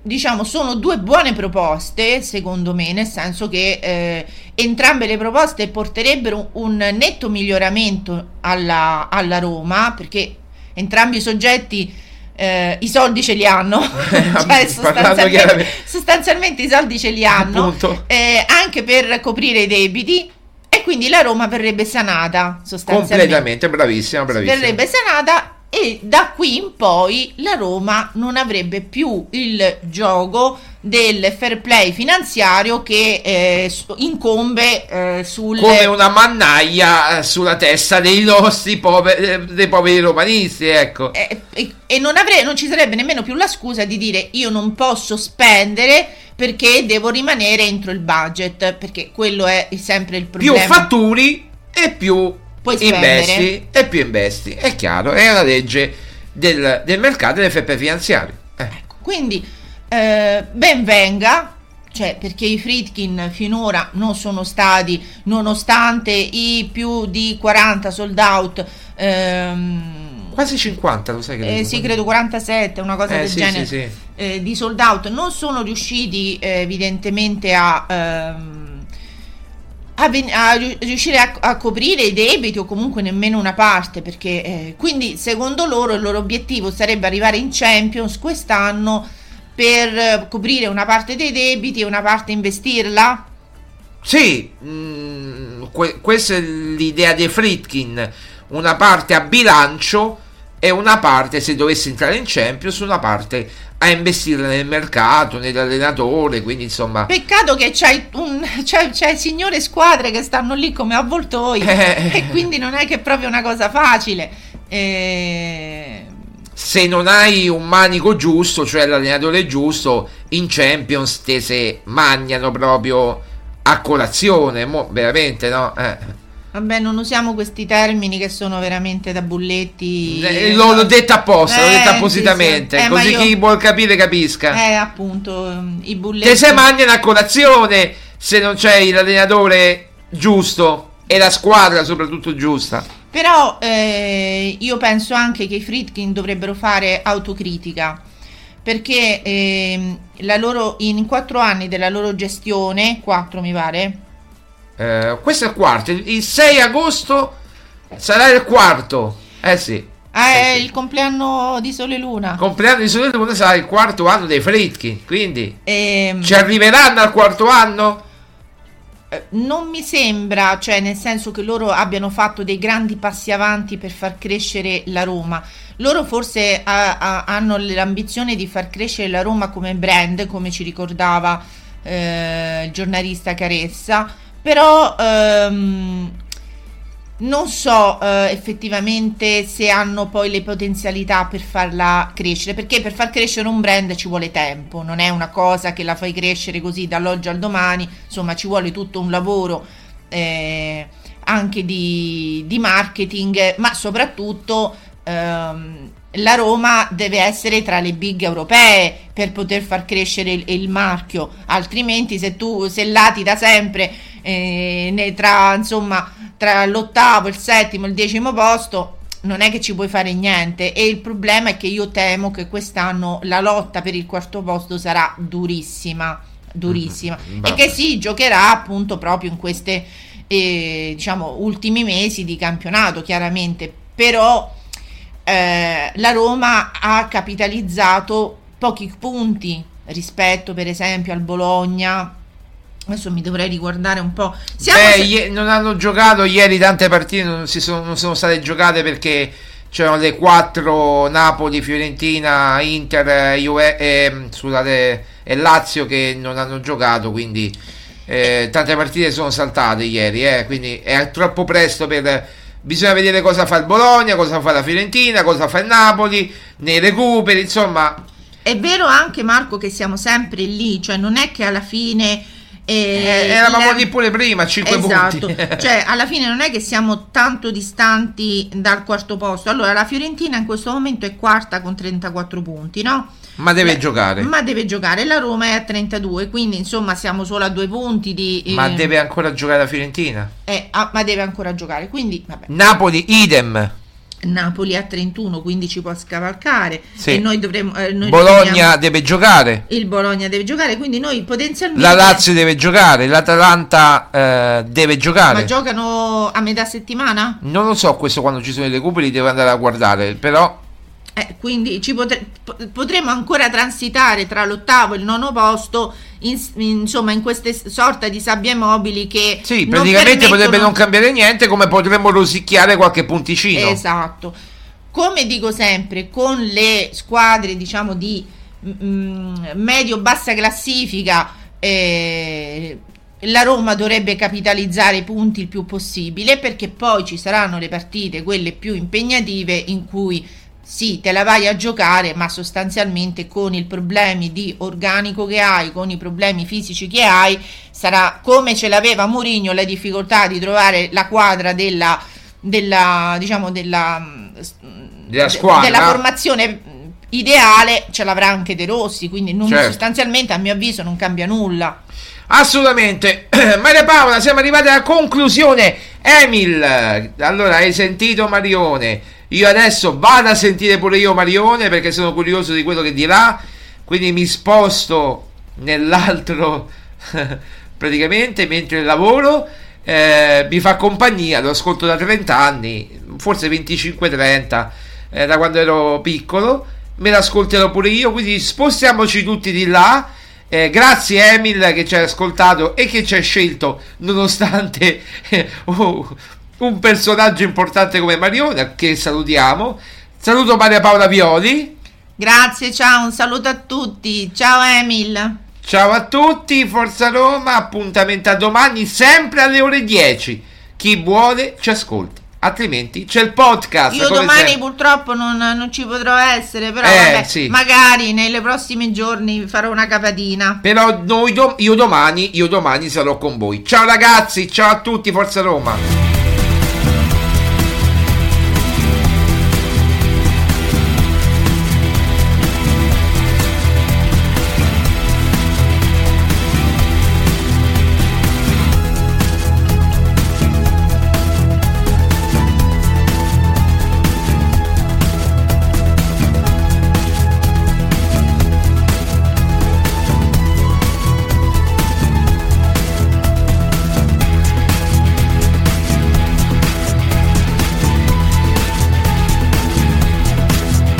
Speaker 5: diciamo sono due buone proposte secondo me nel senso che eh, entrambe le proposte porterebbero un netto miglioramento alla, alla Roma perché entrambi i soggetti eh, i soldi ce li hanno, cioè sostanzialmente, sostanzialmente, i soldi ce li hanno, eh, anche per coprire i debiti e quindi la Roma verrebbe sanata sostanzialmente.
Speaker 3: Completamente, bravissima, bravissima.
Speaker 5: Verrebbe sanata e da qui in poi la Roma non avrebbe più il gioco del fair play finanziario che eh, incombe eh, sul
Speaker 3: come una mannaia eh, sulla testa dei nostri poveri, eh, dei poveri romanisti ecco.
Speaker 5: E, e, e non, avrei, non ci sarebbe nemmeno più la scusa di dire io non posso spendere perché devo rimanere entro il budget perché quello è sempre il problema.
Speaker 3: più fatturi e più puoi investi e più investi. È chiaro, è una legge del, del mercato delle FP finanziarie.
Speaker 5: Eh. Ecco, quindi eh, ben venga, cioè perché i Fritkin finora non sono stati, nonostante i più di 40 sold out, ehm,
Speaker 3: quasi 50, lo sai
Speaker 5: che eh, sì, credo 47, una cosa eh, del sì, genere, sì, sì. Eh, di sold out, non sono riusciti eh, evidentemente a... Ehm, a, ven- a riuscire a, a, coprire i debiti o comunque nemmeno una parte perché eh, quindi secondo loro il loro obiettivo sarebbe arrivare in Champions quest'anno per coprire una parte dei debiti e una parte investirla?
Speaker 3: Sì mh, mm, que- questa è l'idea di Fritkin una parte a bilancio e una parte se dovesse entrare in Champions una parte a investire nel mercato, nell'allenatore, quindi insomma...
Speaker 5: Peccato che c'hai, un, c'hai, c'hai signore squadre che stanno lì come avvoltoi eh. e quindi non è che è proprio una cosa facile. Eh...
Speaker 3: Se non hai un manico giusto, cioè l'allenatore giusto, in Champions te se mangiano proprio a colazione, mo, veramente no? Eh.
Speaker 5: Vabbè, non usiamo questi termini che sono veramente da bulletti.
Speaker 3: Eh, l'ho, l'ho detto apposta, eh, l'ho detto appositamente, sì, sì. Eh, così io... chi vuol capire capisca.
Speaker 5: Eh, appunto, i bulletti.
Speaker 3: Che se mangiano a colazione se non c'è l'allenatore giusto e la squadra soprattutto giusta.
Speaker 5: Però eh, io penso anche che i Fritkin dovrebbero fare autocritica perché eh, loro, in quattro anni della loro gestione, quattro mi pare,
Speaker 3: eh, questo è il quarto. Il 6 agosto sarà il quarto. Eh sì.
Speaker 5: Ah, è eh il compleanno di Sole Luna.
Speaker 3: Compleanno di Sole Luna sarà il quarto anno dei Fritkin. Quindi ehm... ci arriveranno al quarto anno?
Speaker 5: Eh, non mi sembra, cioè nel senso che loro abbiano fatto dei grandi passi avanti per far crescere la Roma. Loro forse a, a, hanno l'ambizione di far crescere la Roma come brand, come ci ricordava eh, il giornalista Caressa però ehm, non so eh, effettivamente se hanno poi le potenzialità per farla crescere, perché per far crescere un brand ci vuole tempo, non è una cosa che la fai crescere così dall'oggi al domani, insomma ci vuole tutto un lavoro eh, anche di, di, marketing, ma soprattutto ehm, la Roma deve essere tra le big europee per poter far crescere il, il marchio, altrimenti se tu se lati da sempre eh, tra, insomma, tra l'ottavo, il settimo il decimo posto non è che ci puoi fare niente. E il problema è che io temo che quest'anno la lotta per il quarto posto sarà durissima durissima. Mm-hmm. e che si giocherà appunto proprio in questi eh, diciamo ultimi mesi di campionato chiaramente. Però eh, la Roma ha capitalizzato pochi punti rispetto per esempio al Bologna Adesso mi dovrei riguardare un po'.
Speaker 3: Siamo Beh, se... non hanno giocato ieri tante partite, non, sono, non sono state giocate perché c'erano le quattro Napoli, Fiorentina, Inter Juve, eh, scusate, e Lazio che non hanno giocato, quindi eh, tante partite sono saltate ieri, eh, quindi è troppo presto per... Bisogna vedere cosa fa il Bologna, cosa fa la Fiorentina, cosa fa il Napoli, nei recuperi, insomma...
Speaker 5: È vero anche Marco che siamo sempre lì, cioè non è che alla fine
Speaker 3: eh, eravamo lì pure prima, 5 esatto. punti.
Speaker 5: cioè, alla fine non è che siamo tanto distanti dal quarto posto. Allora, la Fiorentina in questo momento è quarta con 34 punti, no?
Speaker 3: Ma deve Beh, giocare.
Speaker 5: Ma deve giocare. La Roma è a 32, quindi insomma siamo solo a due punti di...
Speaker 3: Eh, ma deve ancora giocare la Fiorentina?
Speaker 5: Eh, ah, ma deve ancora giocare, quindi... Vabbè.
Speaker 3: Napoli, idem.
Speaker 5: Napoli a 31, quindi ci può scavalcare.
Speaker 3: Sì.
Speaker 5: E noi dovremo. Eh, noi
Speaker 3: Bologna dobbiamo... deve giocare.
Speaker 5: Il Bologna deve giocare, quindi noi potenzialmente.
Speaker 3: La Lazio deve giocare, l'Atalanta eh, deve giocare.
Speaker 5: Ma giocano a metà settimana?
Speaker 3: Non lo so, questo quando ci sono i recuperi devo andare a guardare, però.
Speaker 5: Eh, quindi potre, potremmo ancora transitare tra l'ottavo e il nono posto, in, insomma, in queste sorta di sabbie mobili che.
Speaker 3: Sì, praticamente permettono... potrebbe non cambiare niente, come potremmo rosicchiare qualche punticino.
Speaker 5: Esatto. Come dico sempre, con le squadre, diciamo, di mm, medio-bassa classifica. Eh, la Roma dovrebbe capitalizzare i punti il più possibile perché poi ci saranno le partite, quelle più impegnative, in cui sì, te la vai a giocare, ma sostanzialmente con i problemi di organico che hai, con i problemi fisici che hai, sarà come ce l'aveva Mourinho la difficoltà di trovare la quadra della, della diciamo della,
Speaker 3: della, squadra.
Speaker 5: della formazione ideale, ce l'avrà anche De Rossi, quindi non, certo. sostanzialmente a mio avviso non cambia nulla.
Speaker 3: Assolutamente. Maria Paola, siamo arrivati alla conclusione. Emil, allora hai sentito Marione? Io adesso vado a sentire pure io Marione perché sono curioso di quello che dirà. Quindi mi sposto nell'altro praticamente mentre lavoro. eh, mi fa compagnia, lo ascolto da 30 anni, forse 25-30, eh, da quando ero piccolo, me l'ascolterò pure io, quindi spostiamoci tutti di là. Eh, grazie Emil che ci ha ascoltato e che ci ha scelto nonostante oh, un personaggio importante come Mariona che salutiamo. Saluto Maria Paola Violi.
Speaker 5: Grazie, ciao, un saluto a tutti. Ciao Emil.
Speaker 3: Ciao a tutti, Forza Roma, appuntamento a domani sempre alle ore 10. Chi vuole ci ascolti, altrimenti c'è il podcast.
Speaker 5: Io domani
Speaker 3: sempre.
Speaker 5: purtroppo non, non ci potrò essere, però
Speaker 3: Eh,
Speaker 5: vabbè,
Speaker 3: sì.
Speaker 5: magari nei prossimi giorni farò una capatina.
Speaker 3: Però noi dom- io, domani, io domani sarò con voi. Ciao ragazzi, ciao a tutti, Forza Roma.